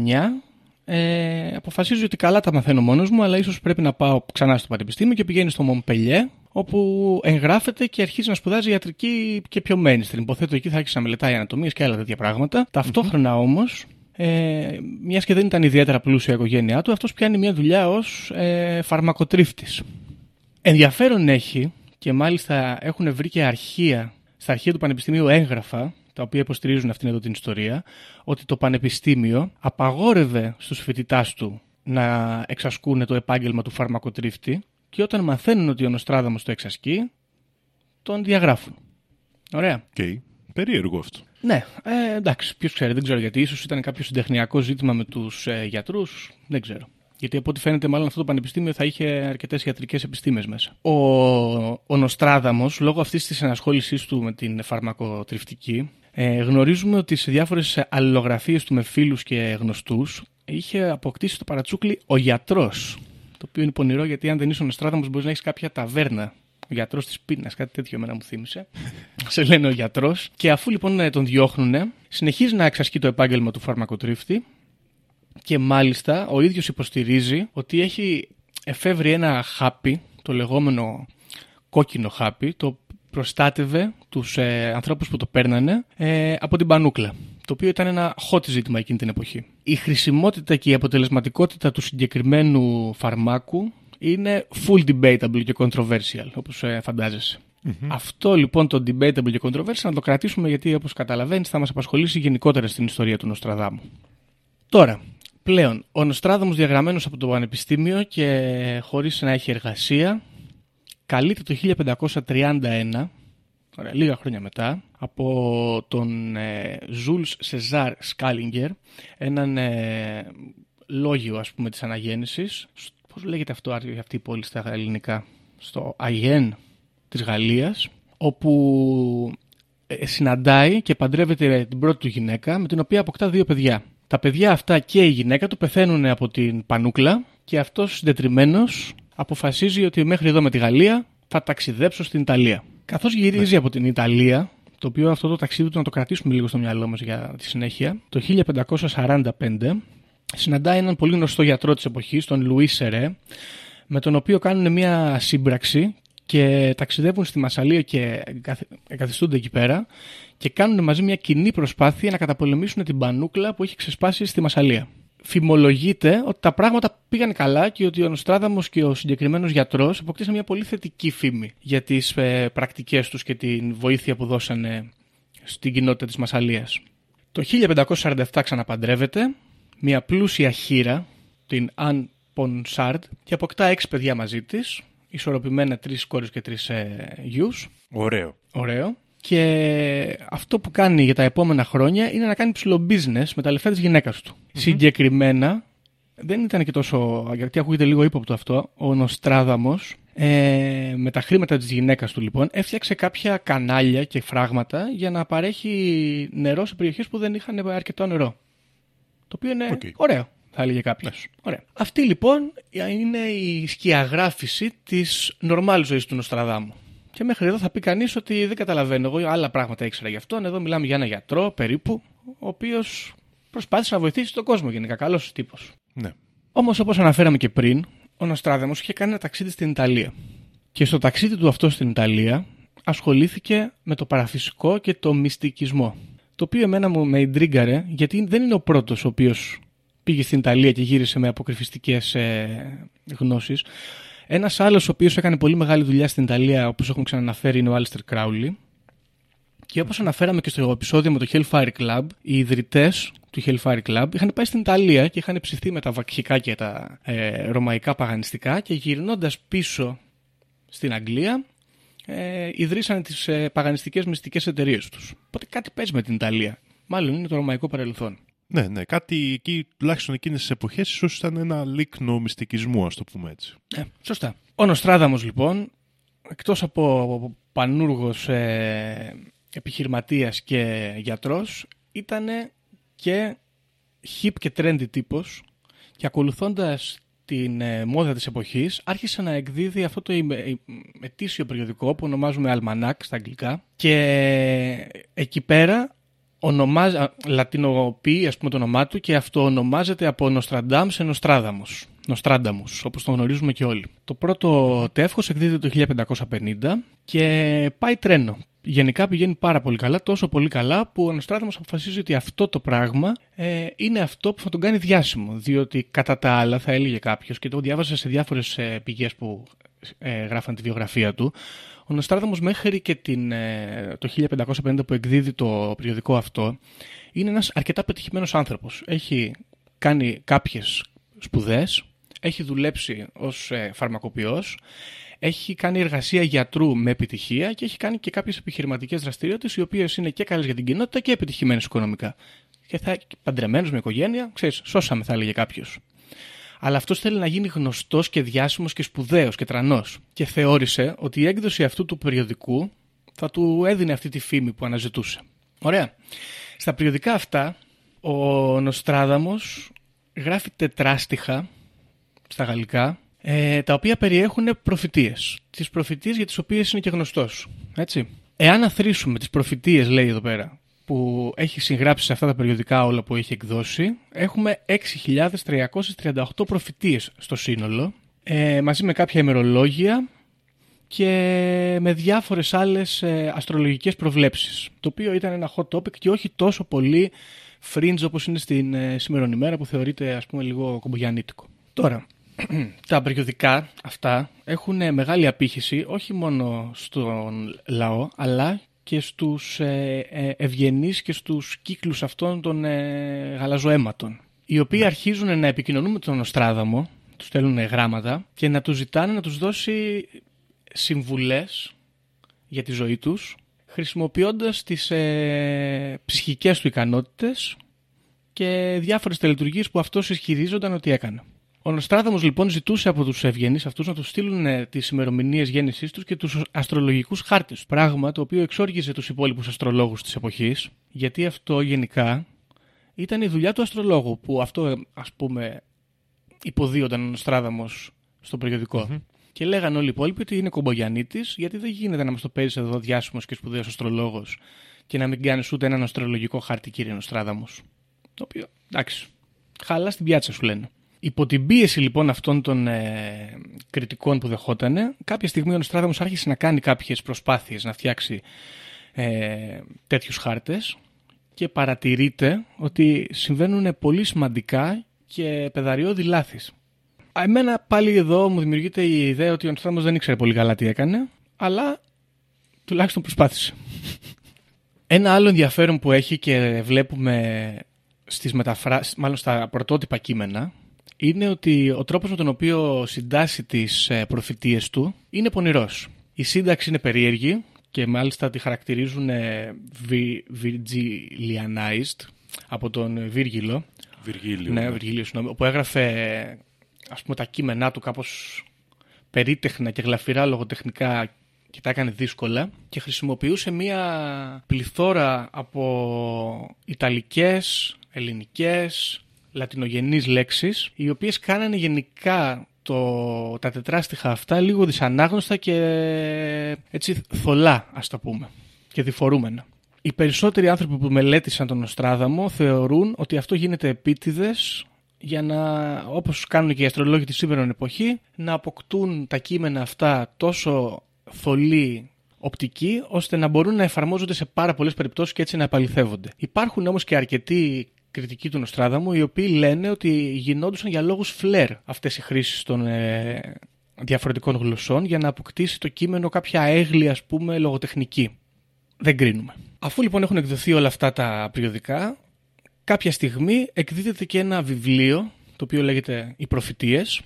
ε, αποφασίζω ότι καλά τα μαθαίνω μόνος μου, αλλά ίσως πρέπει να πάω ξανά στο πανεπιστήμιο και πηγαίνει στο Μομπελιέ, όπου εγγράφεται και αρχίζει να σπουδάζει ιατρική και πιο mainstream. Υποθέτω εκεί θα άρχισε να μελετάει ανατομίες και άλλα τέτοια πράγματα. Ταυτόχρονα όμως, ε, μιας και δεν ήταν ιδιαίτερα πλούσια η οικογένειά του, αυτός πιάνει μια δουλειά ως ε, φαρμακοτρίφτης. Ενδιαφέρον έχει και μάλιστα έχουν βρει και αρχεία, στα αρχεία του Πανεπιστημίου έγγραφα, τα οποία υποστηρίζουν αυτήν εδώ την ιστορία, ότι το Πανεπιστήμιο απαγόρευε στους φοιτητάς του να εξασκούν το επάγγελμα του φαρμακοτρίφτη και όταν μαθαίνουν ότι ο Νοστράδαμος το εξασκεί, τον διαγράφουν. Ωραία. Okay. Περίεργο αυτό. Ναι, ε, εντάξει, ποιος ξέρει, δεν ξέρω γιατί. ίσως ήταν κάποιο συντεχνιακό ζήτημα με τους ε, γιατρούς, δεν ξέρω. Γιατί από ό,τι φαίνεται, μάλλον αυτό το πανεπιστήμιο θα είχε αρκετές ιατρικές επιστήμες μέσα. Ο, ο Νοστράδαμος, λόγω αυτής της ενασχόλησής του με την φαρμακοτριφτική, ε, γνωρίζουμε ότι σε διάφορες αλληλογραφίες του με φίλους και γνωστούς είχε αποκτήσει το παρατσούκλι ο γιατρός. Το οποίο είναι πονηρό γιατί αν δεν είσαι ο Νοστράδαμο, μπορείς να έχεις κάποια ταβέρνα ο γιατρός της πείνας, κάτι τέτοιο εμένα μου θύμισε. *laughs* Σε λένε ο γιατρός. Και αφού λοιπόν ε, τον διώχνουν, συνεχίζει να εξασκεί το επάγγελμα του φαρμακοτρίφτη και μάλιστα ο ίδιος υποστηρίζει ότι έχει εφεύρει ένα χάπι, το λεγόμενο κόκκινο χάπι, το προστάτευε τους ε, ανθρώπους που το παίρνανε ε, από την πανούκλα. Το οποίο ήταν ένα hot ζήτημα εκείνη την εποχή. Η χρησιμότητα και η αποτελεσματικότητα του συγκεκριμένου φαρμάκου είναι full debatable και controversial, όπως ε, φαντάζεσαι. Αυτό λοιπόν το debatable και controversial να το κρατήσουμε γιατί όπως καταλαβαίνεις θα μας απασχολήσει γενικότερα στην ιστορία του Νοστραδάμου. Τώρα, πλέον, ο Νοστράδαμος διαγραμμένος από το Πανεπιστήμιο και χωρίς να έχει εργασία, καλείται το 1531, ωραία, λίγα χρόνια μετά, από τον ε, Ζούλς Σεζάρ Σκάλιγκερ, έναν ε, λόγιο ας πούμε της αναγέννησης. Σ- Πώς λέγεται αυτό, αυτή η πόλη στα ελληνικά, στο Αγιέν της Γαλλίας, όπου ε, συναντάει και παντρεύεται την πρώτη του γυναίκα, με την οποία αποκτά δύο παιδιά. Τα παιδιά αυτά και η γυναίκα του πεθαίνουν από την πανούκλα και αυτός συντετριμένος αποφασίζει ότι μέχρι εδώ με τη Γαλλία θα ταξιδέψω στην Ιταλία. Καθώς γυρίζει από την Ιταλία, το οποίο αυτό το ταξίδι του να το κρατήσουμε λίγο στο μυαλό μας για τη συνέχεια, το 1545 συναντάει έναν πολύ γνωστό γιατρό της εποχής, τον Λουίς Σερέ, με τον οποίο κάνουν μια σύμπραξη και ταξιδεύουν στη Μασαλία και εγκαθ- εγκαθιστούνται εκεί πέρα και κάνουν μαζί μια κοινή προσπάθεια να καταπολεμήσουν την πανούκλα που έχει ξεσπάσει στη Μασαλία. Φημολογείται ότι τα πράγματα πήγαν καλά και ότι ο Νοστράδαμος και ο συγκεκριμένος γιατρός αποκτήσαν μια πολύ θετική φήμη για τις ε, πρακτικές τους και την βοήθεια που δώσανε στην κοινότητα της Μασαλίας. Το 1547 ξαναπαντρεύεται μια πλούσια χείρα, την Αν Πονσάρντ, και αποκτά έξι παιδιά μαζί της, ισορροπημένα τρεις κόρες και τρεις ε, γιους. Ωραίο. Ωραίο. Και αυτό που κάνει για τα επόμενα χρόνια είναι να κάνει ψηλό business με τα λεφτά της γυναίκας του. Συγκεκριμένα, δεν ήταν και τόσο, γιατί ακούγεται λίγο ύποπτο αυτό, ο Νοστράδαμος ε, με τα χρήματα της γυναίκας του λοιπόν έφτιαξε κάποια κανάλια και φράγματα για να παρέχει νερό σε περιοχές που δεν είχαν αρκετό νερό. Το οποίο είναι Οκ. ωραίο, θα έλεγε κάποιος. Ωραία. Αυτή λοιπόν είναι η σκιαγράφηση της νορμάλ ζωής του Νοστραδάμου. Και μέχρι εδώ θα πει κανείς ότι δεν καταλαβαίνω. Εγώ άλλα πράγματα ήξερα γι' αυτόν. Εδώ μιλάμε για ένα γιατρό περίπου, ο οποίος προσπάθησε να βοηθήσει τον κόσμο γενικά. Καλός τύπος. Ναι. Όμως, όπως αναφέραμε και πριν, ο Νοστράδαμος είχε κάνει ένα ταξίδι στην Ιταλία. Και στο ταξίδι του αυτό στην Ιταλία ασχολήθηκε με το παραφυσικό και το μυστικισμό. Το οποίο εμένα μου με εντρίγκαρε, γιατί δεν είναι ο πρώτος ο οποίος πήγε στην Ιταλία και γύρισε με αποκρυφιστικές ε, γνώσεις. Ένας άλλος ο οποίος έκανε πολύ μεγάλη δουλειά στην Ιταλία, όπως έχουμε ξαναναφέρει, είναι ο Άλιστερ Κράουλι. Και όπως αναφέραμε και στο επεισόδιο με το Hellfire Club, οι ιδρυτές του Hellfire Club είχαν πάει στην Ιταλία και είχαν ψηθεί με τα βακχικά και τα ε, ρωμαϊκά παγανιστικά και γυρνώντας πίσω στην Αγγλία ε, ιδρύσανε τις ε, παγανιστικές μυστικές εταιρείες τους. Οπότε κάτι παίζει με την Ιταλία. Μάλλον είναι το ρωμαϊκό παρελθόν. Ναι, ναι, κάτι εκεί, τουλάχιστον εκείνες τις εποχές, ίσως ήταν ένα λίκνο μυστικισμού, ας το πούμε έτσι. Ε, σωστά. Ο Νοστράδαμος λοιπόν, εκτός από πανούργος ε, επιχειρηματίας και γιατρός, ήταν και hip και trendy τύπος και ακολουθώντας την ε, μόδα της εποχής άρχισε να εκδίδει αυτό το ημε- ετήσιο περιοδικό που ονομάζουμε Almanac στα αγγλικά και εκεί πέρα ονομάζει, α, λατινοποιεί ας πούμε το όνομά του και αυτό ονομάζεται από Νοστραντάμς σε Νοστράδαμος. Νοστράνταμους, όπως τον γνωρίζουμε και όλοι. Το πρώτο τεύχος εκδίδεται το 1550 και πάει τρένο. Γενικά πηγαίνει πάρα πολύ καλά, τόσο πολύ καλά που ο Νοστράδαμος αποφασίζει ότι αυτό το πράγμα ε, είναι αυτό που θα τον κάνει διάσημο. Διότι κατά τα άλλα θα έλεγε κάποιος και το διάβασα σε διάφορες ε, πηγές που ε, γράφαν τη βιογραφία του ο Νοστράδαμος μέχρι και την, ε, το 1550 που εκδίδει το περιοδικό αυτό είναι ένας αρκετά πετυχημένος άνθρωπος. Έχει κάνει κάποιες σπουδές, έχει δουλέψει ως ε, φαρμακοποιός, έχει κάνει εργασία γιατρού με επιτυχία και έχει κάνει και κάποιες επιχειρηματικές δραστηριότητες οι οποίες είναι και καλές για την κοινότητα και επιτυχημένες οικονομικά. Και θα παντρεμένος με οικογένεια, ξέρεις, σώσαμε θα έλεγε κάποιος. Αλλά αυτός θέλει να γίνει γνωστός και διάσημος και σπουδαίος και τρανός. Και θεώρησε ότι η έκδοση αυτού του περιοδικού θα του έδινε αυτή τη φήμη που αναζητούσε. Ωραία. Στα περιοδικά αυτά, ο Νοστράδαμος γράφει τετράστιχα στα γαλλικά, ε, τα οποία περιέχουν προφητείες. Τις προφητείες για τις οποίες είναι και γνωστός. Έτσι. Εάν αθροίσουμε τις προφητείες, λέει εδώ πέρα, που έχει συγγράψει σε αυτά τα περιοδικά όλα που έχει εκδώσει, έχουμε 6.338 προφητείες στο σύνολο, ε, μαζί με κάποια ημερολόγια και με διάφορες άλλες ε, αστρολογικές προβλέψεις, το οποίο ήταν ένα hot topic και όχι τόσο πολύ fringe όπως είναι στην ε, σημερινή ημέρα που θεωρείται ας πούμε λίγο κομπογιανίτικο. Τώρα, *clears throat* τα περιοδικά αυτά έχουν μεγάλη απήχηση όχι μόνο στον λαό αλλά και στους ε, ε, ευγενείς και στους κύκλους αυτών των ε, γαλαζοαίματων οι οποίοι αρχίζουν να επικοινωνούν με τον Νοστράδαμο τους στέλνουν γράμματα και να τους ζητάνε να τους δώσει συμβουλές για τη ζωή τους χρησιμοποιώντας τις ε, ψυχικές του ικανότητες και διάφορες τελετουργίες που αυτός ισχυρίζονταν ότι έκανε. Ο Νοστράδαμος λοιπόν ζητούσε από τους ευγενείς αυτούς να τους στείλουν ε, τις ημερομηνίες γέννησής τους και τους αστρολογικούς χάρτες. Πράγμα το οποίο εξόργιζε τους υπόλοιπους αστρολόγους της εποχής, γιατί αυτό γενικά ήταν η δουλειά του αστρολόγου, που αυτό ε, ας πούμε υποδίονταν ο Νοστράδαμος στο περιοδικο Και λέγανε όλοι οι υπόλοιποι ότι είναι κομπογιανίτη, γιατί δεν γίνεται να μας το παίζεις εδώ διάσημος και σπουδαίος αστρολόγος και να μην κάνεις ούτε έναν αστρολογικό χάρτη, κύριε Νοστράδαμος. Το οποίο, εντάξει, χαλά στην πιάτσα σου λένε. Υπό την πίεση λοιπόν αυτών των ε, κριτικών που δεχότανε, κάποια στιγμή ο Νοστράδαμος άρχισε να κάνει κάποιες προσπάθειες να φτιάξει ε, τέτοιους χάρτες και παρατηρείται ότι συμβαίνουν πολύ σημαντικά και πεδαριώδη λάθης. Εμένα πάλι εδώ μου δημιουργείται η ιδέα ότι ο Νοστράδαμος δεν ήξερε πολύ καλά τι έκανε, αλλά τουλάχιστον προσπάθησε. Ένα άλλο ενδιαφέρον που έχει και βλέπουμε στις μεταφράσεις, μάλλον στα πρωτότυπα κείμενα, είναι ότι ο τρόπος με τον οποίο συντάσσει τις ε, προφητείες του είναι πονηρός. Η σύνταξη είναι περίεργη και μάλιστα τη χαρακτηρίζουν ε, βι- Virgilianized από τον Βίργυλο. Βυργίλιο. Ναι, Βυργίλιο, συγγνώμη, που έγραφε ας πούμε τα κείμενά του κάπως περίτεχνα και γλαφυρά λογοτεχνικά και τα έκανε δύσκολα και χρησιμοποιούσε μία πληθώρα από ιταλικές, ελληνικές, λατινογενείς λέξεις οι οποίες κάνανε γενικά το, τα τετράστιχα αυτά λίγο δυσανάγνωστα και έτσι θολά ας το πούμε και διφορούμενα. Οι περισσότεροι άνθρωποι που μελέτησαν τον Νοστράδαμο θεωρούν ότι αυτό γίνεται επίτηδες για να, όπως κάνουν και οι αστρολόγοι της σήμερα εποχή, να αποκτούν τα κείμενα αυτά τόσο θολή οπτική ώστε να μπορούν να εφαρμόζονται σε πάρα πολλές περιπτώσεις και έτσι να επαληθεύονται. Υπάρχουν όμως και αρκετοί κριτικοί του Νοστράδαμου οι οποίοι λένε ότι γινόντουσαν για λόγους φλερ αυτές οι χρήσεις των ε, διαφορετικών γλωσσών για να αποκτήσει το κείμενο κάποια έγλη ας πούμε λογοτεχνική. Δεν κρίνουμε. Αφού λοιπόν έχουν εκδοθεί όλα αυτά τα περιοδικά, κάποια στιγμή εκδίδεται και ένα βιβλίο το οποίο λέγεται «Οι προφητείες»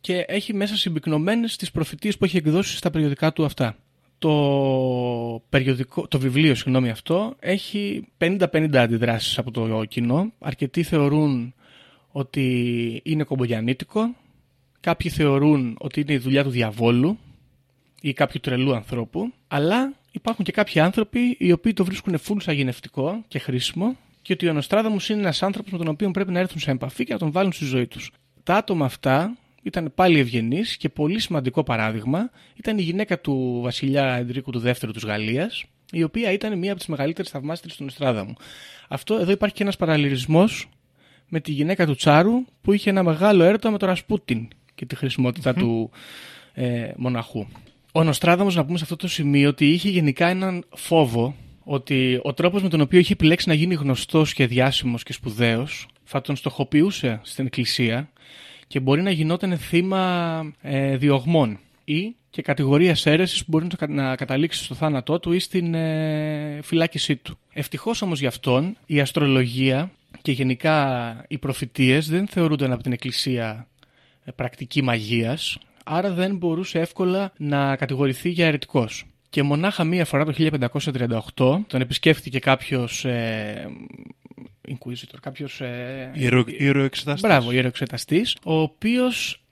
και έχει μέσα συμπυκνωμένες τις προφητείες που έχει εκδώσει στα περιοδικά του αυτά. Το, περιοδικό, το βιβλίο συγγνώμη, αυτό έχει 50-50 αντιδράσεις από το κοινό. Αρκετοί θεωρούν ότι είναι κομπογιανίτικο, κάποιοι θεωρούν ότι είναι η δουλειά του διαβόλου ή κάποιου τρελού ανθρώπου, αλλά υπάρχουν και κάποιοι άνθρωποι οι οποίοι το βρίσκουν φουλ σαγηνευτικό και χρήσιμο και ότι ο Νοστράδαμος είναι ένας άνθρωπος με τον οποίο πρέπει να έρθουν σε επαφή και να τον βάλουν στη ζωή τους. Τα άτομα αυτά ήταν πάλι ευγενεί και πολύ σημαντικό παράδειγμα ήταν η γυναίκα του βασιλιά Ενδρίκου του δεύτερου της Γαλλίας, η οποία ήταν μία από τις μεγαλύτερες θαυμάστρες του Νοστράδαμου. Αυτό εδώ υπάρχει και ένας παραλληλισμός με τη γυναίκα του Τσάρου που είχε ένα μεγάλο έρωτα με τον Ρασπούτιν και τη χρησιμοτητα του ε, μοναχού. Ο Νοστράδαμος να πούμε σε αυτό το σημείο ότι είχε γενικά έναν φόβο ότι ο τρόπος με τον οποίο είχε επιλέξει να γίνει γνωστός και διάσημος και σπουδαίος θα τον στοχοποιούσε στην εκκλησία και μπορεί να γινόταν θύμα ε, διωγμών ή και κατηγορίας αίρεσης που μπορεί να καταλήξει στο θάνατό του ή στην ε, φυλάκισή του. Ευτυχώς όμως για αυτόν η αστρολογία και γενικά οι προφητείες δεν θεωρούνταν από την Εκκλησία ε, πρακτική μαγείας, άρα δεν μπορούσε εύκολα να κατηγορηθεί για αιρετικός. Και μονάχα μία φορά το 1538 τον επισκέφθηκε κάποιος ε, Inquisitor, κάποιος... Ε, Ιερο, ιεροεξεταστής. Μπράβο, ιεροεξεταστής, ο οποίος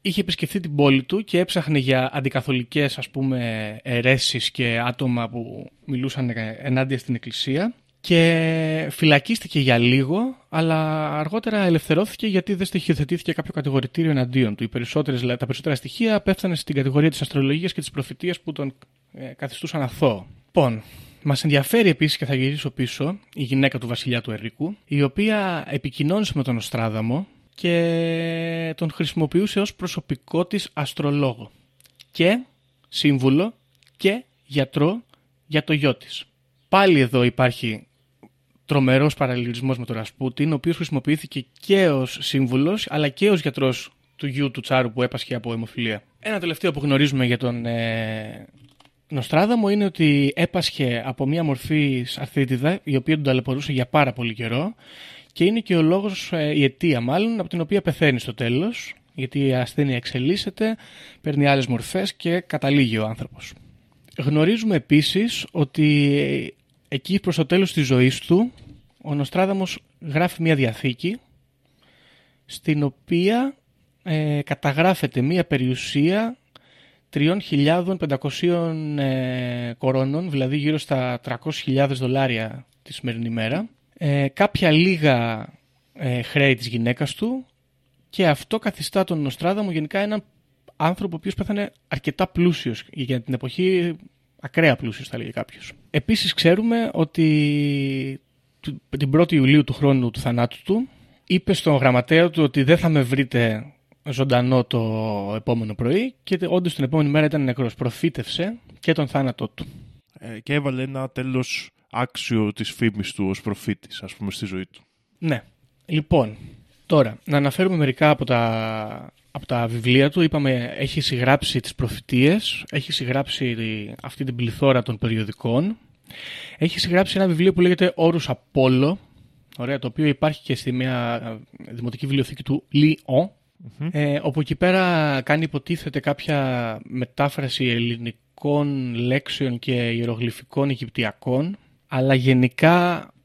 είχε επισκεφθεί την πόλη του και έψαχνε για αντικαθολικές ας πούμε αιρέσεις και άτομα που μιλούσαν ενάντια στην εκκλησία και φυλακίστηκε για λίγο, αλλά αργότερα ελευθερώθηκε γιατί δεν στοιχειοθετήθηκε κάποιο κατηγορητήριο εναντίον του. Οι περισσότερες, τα περισσότερα στοιχεία πέφτανε στην κατηγορία της αστρολογίας και της προφητείας που τον ε, καθιστούσαν αθώο. Λοιπόν, Μας ενδιαφέρει επίσης και θα γυρίσω πίσω η γυναίκα του βασιλιά του Ερρίκου, η οποία επικοινώνησε με τον Οστράδαμο και τον χρησιμοποιούσε ως προσωπικό της αστρολόγο και σύμβουλο και γιατρό για το γιο της. Πάλι εδώ υπάρχει τρομερός παραλληλισμός με τον Ρασπούτιν, ο οποίος χρησιμοποιήθηκε και ως σύμβουλος αλλά και ως γιατρός του γιου του Τσάρου που έπασχε από αιμοφιλία. Ένα τελευταίο που γνωρίζουμε για τον ε, Νοστράδαμο είναι ότι έπασχε από μια μορφή αρθρίτιδα η οποία τον ταλαιπωρούσε για πάρα πολύ καιρό και είναι και ο λόγος, ε, η αιτία μάλλον, από την οποία πεθαίνει στο τέλος γιατί η ασθένεια εξελίσσεται, παίρνει άλλες μορφές και καταλήγει ο άνθρωπος. Γνωρίζουμε επίσης ότι εκεί προς το τέλος της ζωής του ο Νοστράδαμος γράφει μια διαθήκη στην οποία ε, καταγράφεται μια περιουσία 3.500 ε, κορώνων, δηλαδή γύρω στα 300.000 δολάρια τη σημερινή μέρα, ε, κάποια λίγα ε, χρέη της γυναίκας του και αυτό καθιστά τον Νοστράδαμο γενικά έναν άνθρωπο ο οποίος πέθανε αρκετά πλούσιος για την εποχή ακραία πλούσιος θα λέγει κάποιος. Επίσης ξέρουμε ότι την 1η Ιουλίου του χρόνου του θανάτου του είπε στον γραμματέα του ότι δεν θα με βρείτε ζωντανό το επόμενο πρωί και όντως την επόμενη μέρα ήταν νεκρός. Προφήτευσε και τον θάνατό του. Ε, και έβαλε ένα τέλος άξιο της φήμης του ως προφήτης, ας πούμε, στη ζωή του. Ναι. Λοιπόν, τώρα, να αναφέρουμε μερικά από τα, από τα βιβλία του. Είπαμε, έχει συγγράψει τις προφητείες, έχει συγγράψει αυτή την πληθώρα των περιοδικών. Έχει συγγράψει ένα βιβλίο που λέγεται «Όρους Απόλλω», ωραία, το οποίο υπάρχει και στη μια δημοτική βιβλιοθήκη του Λιόν, ε, όπου εκεί πέρα κάνει υποτίθεται κάποια μετάφραση ελληνικών λέξεων και ιερογλυφικών Αιγυπτιακών, αλλά γενικά ε,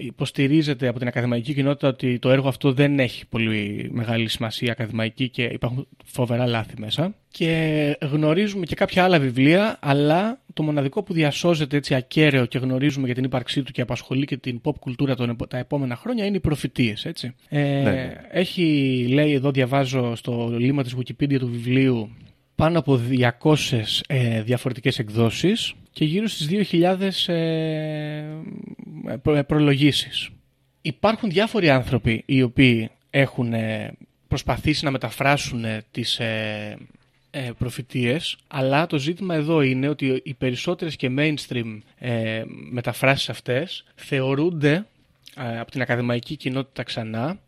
υποστηρίζεται από την ακαδημαϊκή κοινότητα ότι το έργο αυτό δεν έχει πολύ μεγάλη σημασία ακαδημαϊκή και υπάρχουν φοβερά λάθη μέσα. Και γνωρίζουμε και κάποια άλλα βιβλία, αλλά το μοναδικό που διασώζεται έτσι ακέραιο και γνωρίζουμε για την ύπαρξή του και απασχολεί και την pop κουλτούρα τα επόμενα χρόνια είναι οι προφητείες, έτσι. Ε, ναι. Έχει, λέει εδώ διαβάζω στο λίμα της Wikipedia του βιβλίου πάνω από 200 ε, διαφορετικές εκδόσεις και γύρω στις 2.000 ε, προ, προλογίσεις. Υπάρχουν διάφοροι άνθρωποι οι οποίοι έχουν ε, προσπαθήσει να μεταφράσουν τις, ε, ε, προφητείες, αλλά το ζήτημα εδώ είναι ότι οι περισσότερες και mainstream ε, μεταφράσεις αυτές θεωρούνται ε, από την ακαδημαϊκή κοινότητα ξανά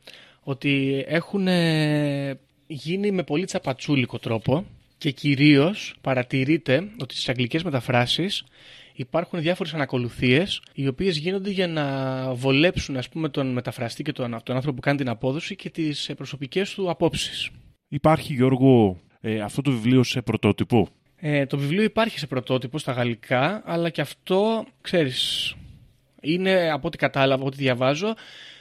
ότι έχουν ε, γίνει με πολύ τσαπατσούλικο τρόπο και κυρίως παρατηρείται ότι στις αγγλικές μεταφράσεις υπάρχουν διάφορες ανακολουθίες οι οποίες γίνονται για να βολέψουν ας πούμε, τον μεταφραστή και τον, τον άνθρωπο που κάνει την απόδοση και τις ε, προσωπικές του απόψεις. Υπάρχει, Γιώργο, ε, αυτό το βιβλίο σε πρωτότυπο; Ε, το βιβλίο υπάρχει σε πρωτότυπο στα γαλλικά, αλλά και αυτό, ξέρεις, είναι από ό,τι κατάλαβα, από ό,τι διαβάζω,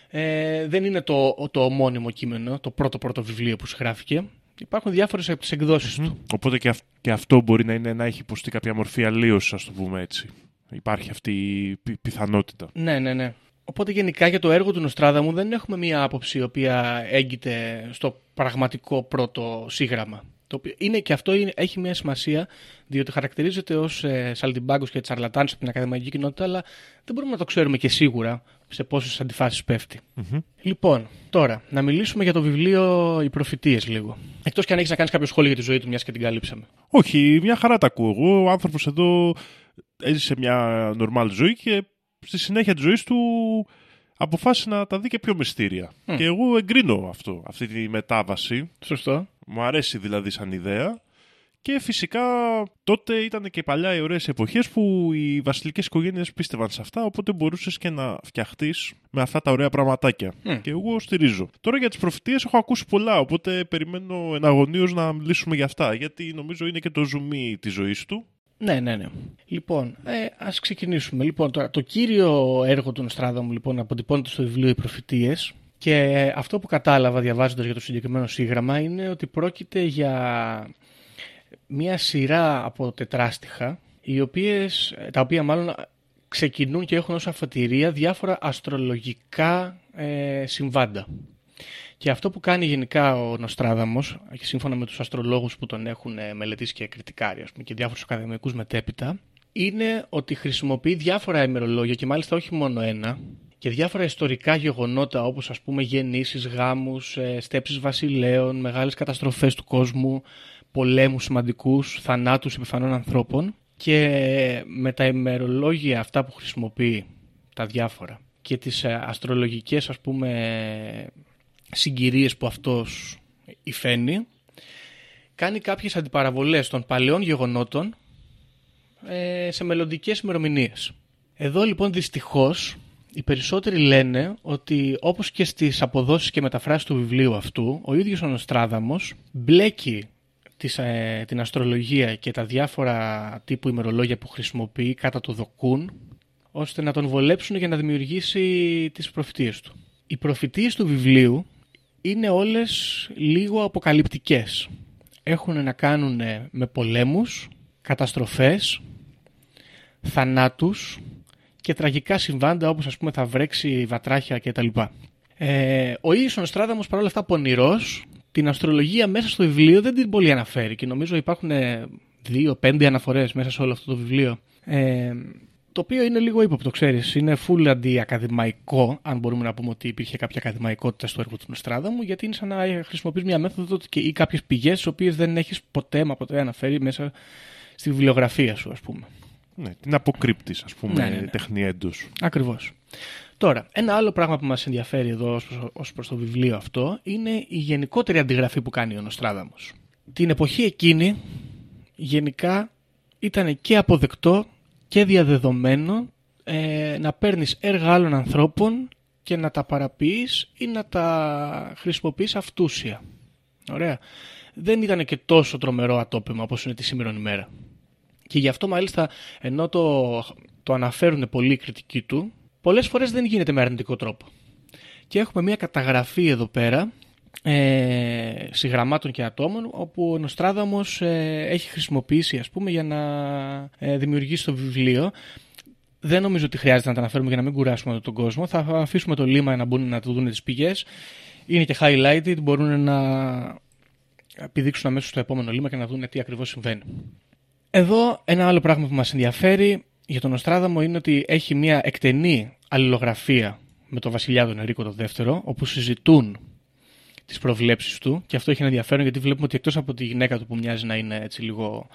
ε, δεν είναι το, το ομώνυμο κείμενο, το πρώτο πρώτο βιβλίο που συγγράφηκε. Υπάρχουν διάφορες από τις εκδόσεις του. Οπότε και, αυ- και αυτό μπορεί να είναι να έχει υποστεί κάποια μορφή αλλίωσης, ας το πούμε έτσι. Υπάρχει αυτή η πι- πιθανότητα. Ναι, ναι, ναι. Οπότε γενικά για το έργο του Νοστράδαμου δεν έχουμε μία άποψη η οποία έγκυται στο πραγματικό πρώτο σύγγραμμα. Το οποίο είναι και αυτό είναι, έχει μια σημασία, διότι χαρακτηρίζεται ως ε, σαλτιμπάγκος και τσαρλατάνου από την ακαδημαϊκή κοινότητα, αλλά δεν μπορούμε να το ξέρουμε και σίγουρα σε πόσες αντιφάσεις πέφτει. Λοιπόν, τώρα, να μιλήσουμε για το βιβλίο Οι Προφητείες λίγο. Εκτός και αν έχεις να κάνεις κάποιο σχόλιο για τη ζωή του, μιας και την καλύψαμε. Όχι, μια χαρά τα ακούω. Εγώ, ο άνθρωπος εδώ έζησε μια normal ζωή και στη συνέχεια της ζωής του αποφάσισε να τα δει και πιο μυστήρια. Και εγώ εγκρίνω αυτό, αυτή τη μετάβαση. Σωστό. Μου αρέσει δηλαδή σαν ιδέα. Και φυσικά τότε ήταν και παλιά οι ωραίες εποχές που οι βασιλικές οικογένειες πίστευαν σε αυτά, οπότε μπορούσες και να φτιαχτείς με αυτά τα ωραία πραγματάκια. Και εγώ στηρίζω. Τώρα για τις προφητείες έχω ακούσει πολλά, οπότε περιμένω εναγωνίως να μιλήσουμε για αυτά, γιατί νομίζω είναι και το ζουμί της ζωής του. Ναι, ναι, ναι. Λοιπόν, ε, ας ξεκινήσουμε. Λοιπόν, τώρα, το κύριο έργο του Νοστράδαμου λοιπόν, αποτυπώνεται στο βιβλίο «Οι Προφητείες» και αυτό που κατάλαβα διαβάζοντας για το συγκεκριμένο σύγγραμμα είναι ότι πρόκειται για μια σειρά από τετράστιχα οι οποίες, τα οποία μάλλον ξεκινούν και έχουν ως αφετηρία διάφορα αστρολογικά ε, συμβάντα. Και αυτό που κάνει γενικά ο Νοστράδαμος, και σύμφωνα με τους αστρολόγους που τον έχουν ε, μελετήσει και κριτικάρει, ας πούμε, και διάφορους ακαδημαϊκούς μετέπειτα, είναι ότι χρησιμοποιεί διάφορα ημερολόγια και μάλιστα όχι μόνο ένα, και διάφορα ιστορικά γεγονότα όπως ας πούμε γεννήσεις, γάμους, ε, στέψεις βασιλέων, μεγάλες καταστροφές του κόσμου, πολέμους σημαντικούς, θανάτους επιφανών ανθρώπων και με τα ημερολόγια αυτά που χρησιμοποιεί, τα διάφορα και τις ε, αστρολογικές ας πούμε συγκυρίες που αυτός υφαίνει κάνει κάποιες αντιπαραβολές των παλαιών γεγονότων ε, σε μελλοντικές ημερομηνίες. Εδώ λοιπόν δυστυχώς οι περισσότεροι λένε ότι όπως και στις αποδόσεις και μεταφράσεις του βιβλίου αυτού ο ίδιος ο Νοστράδαμος μπλέκει της, ε, την αστρολογία και τα διάφορα τύπου ημερολόγια που χρησιμοποιεί κατά το δοκούν ώστε να τον βολέψουν για να δημιουργήσει τις προφητείες του. Οι προφητείες του βιβλίου είναι όλες λίγο αποκαλυπτικές. Έχουν να κάνουν με πολέμους, καταστροφές, θανάτους και τραγικά συμβάντα όπως ας πούμε θα βρέξει βατράχια κτλ. Ε, ο ίδιος ο Νοστράδαμος παρόλα αυτά πονηρός την αστρολογία μέσα στο βιβλίο δεν την πολύ αναφέρει και νομίζω υπάρχουν δύο-πέντε αναφορές μέσα σε όλο αυτό το βιβλίο. Ε, το οποίο είναι λίγο ύποπτο, ξέρεις. Είναι full αντιακαδημαϊκό, αν μπορούμε να πούμε ότι υπήρχε κάποια ακαδημαϊκότητα στο έργο του Νοστράδαμου, γιατί είναι σαν να χρησιμοποιείς μια μέθοδο και- ή κάποιες πηγές, τις οποίες δεν έχεις ποτέ μα ποτέ αναφέρει μέσα στη βιβλιογραφία σου, ας πούμε. Ναι, την αποκρύπτης, ας πούμε, Ναι, ναι, ναι. τεχνιέντος. Ακριβώς. Τώρα, ένα άλλο πράγμα που μας ενδιαφέρει εδώ ως προς, ως προς το βιβλίο αυτό είναι η γενικότερη αντιγραφή που κάνει ο Νοστράδαμος. Την εποχή εκείνη γενικά ήταν και αποδεκτό και διαδεδομένο ε, να παίρνεις έργα άλλων ανθρώπων και να τα παραποιείς ή να τα χρησιμοποιείς αυτούσια. Ωραία. Δεν ήταν και τόσο τρομερό ατόπιμα όπως είναι τη σήμερα ημέρα. Και γι' αυτό μάλιστα ενώ το, το αναφέρουν πολλοί οι κριτικοί του, πολλές φορές δεν γίνεται με αρνητικό τρόπο. Και έχουμε μια καταγραφή εδώ πέρα ε, συγγραμμάτων και ατόμων όπου ο Νοστράδαμος ε, έχει χρησιμοποιήσει ας πούμε για να ε, δημιουργήσει το βιβλίο. Δεν νομίζω ότι χρειάζεται να τα αναφέρουμε για να μην κουράσουμε τον κόσμο. Θα αφήσουμε το λίμα να μπουν να το δουν τις πηγές. Είναι και highlighted, μπορούν να επιδείξουν αμέσως στο επόμενο λίμα και να δουν τι ακριβώς συμβαίνει. Εδώ ένα άλλο πράγμα που μας ενδιαφέρει για τον Νοστράδαμο είναι ότι έχει μια εκτενή αλληλογραφία με τον βασιλιά τον Ερίκο τον δεύτερο, όπου συζητούν τις προβλέψεις του και αυτό έχει ένα ενδιαφέρον γιατί βλέπουμε ότι εκτός από τη γυναίκα του που μοιάζει να είναι έτσι λίγο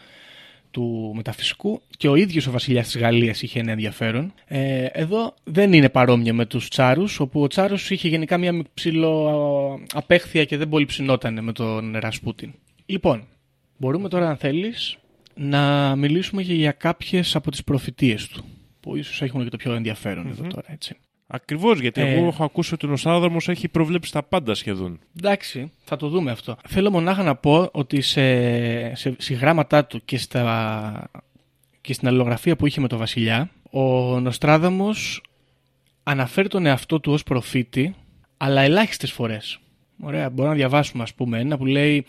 του μεταφυσικού και ο ίδιος ο βασιλιάς της Γαλλίας είχε ένα ενδιαφέρον. Ε, εδώ δεν είναι παρόμοια με τους Τσάρους, όπου ο Τσάρος είχε γενικά μια ψηλό απέχθεια και δεν πολύ ψινότανε με τον Ρασπούτιν. Λοιπόν, μπορούμε τώρα αν θέλεις να μιλήσουμε και για κάποιες από τις προφητείες του, που ίσως έχουν και το πιο ενδιαφέρον εδώ τώρα, έτσι. Ακριβώς, γιατί Ε. εγώ έχω ακούσει ότι ο Νοστράδαμος έχει προβλέψει τα πάντα σχεδόν. Εντάξει, θα το δούμε αυτό. Θέλω μονάχα να πω ότι σε, σε συγγράμματά του και, στα, και στην αλληλογραφία που είχε με τον Βασιλιά, ο Νοστράδαμος αναφέρει τον εαυτό του ως προφήτη, αλλά ελάχιστες φορές. Ωραία, μπορούμε να διαβάσουμε ας πούμε ένα που λέει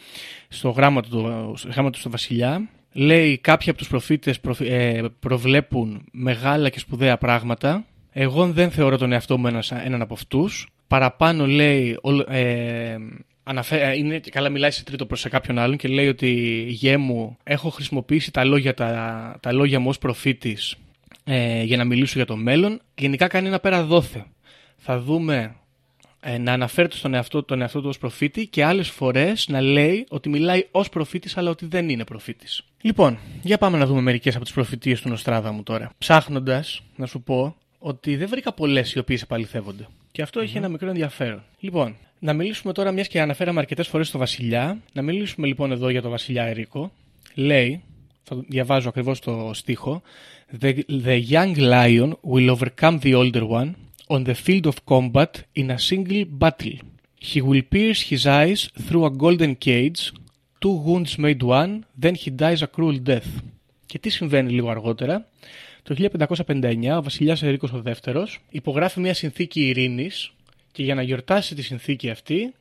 στο γράμμα του, στο γράμμα του στο Βασιλιά, λέει κάποιοι από τους προφήτες προφ- ε, προβλέπουν μεγάλα και σπουδαία πράγματα, εγώ δεν θεωρώ τον εαυτό μου ένας, έναν από αυτούς. Παραπάνω λέει, ο- ε, αναφέ, ε, είναι, καλά μιλάει σε τρίτο προς σε κάποιον άλλον και λέει ότι γέ μου έχω χρησιμοποιήσει τα λόγια, τα, τα λόγια μου ως προφήτης ε, για να μιλήσω για το μέλλον. Γενικά κάνει ένα πέρα δόθε. Θα δούμε ε, να αναφέρεται στον εαυτό, τον εαυτό του ως προφήτη και άλλες φορές να λέει ότι μιλάει ως προφήτης αλλά ότι δεν είναι προφήτης. Λοιπόν, για πάμε να δούμε μερικές από τις προφητείες του Νοστράδαμου τώρα. Ψάχνοντας, να σου πω ότι δεν βρήκα πολλές οι οποίες επαληθεύονται. Και αυτό έχει ένα μικρό ενδιαφέρον. Λοιπόν, να μιλήσουμε τώρα, μιας και αναφέραμε αρκετές φορές στο βασιλιά, να μιλήσουμε λοιπόν εδώ για το βασιλιά Ερίκο. Λέει, θα το διαβάζω ακριβώς το στίχο, the, the young lion will overcome the older one on the field of combat in a single battle. He will pierce his eyes through a golden cage, two wounds made one, then he dies a cruel death. Και τι συμβαίνει λίγο αργότερα; Το 1559 ο βασιλιάς Ερίκος ο δεύτερος υπογράφει μια συνθήκη ειρήνης και για να γιορτάσει τη συνθήκη αυτή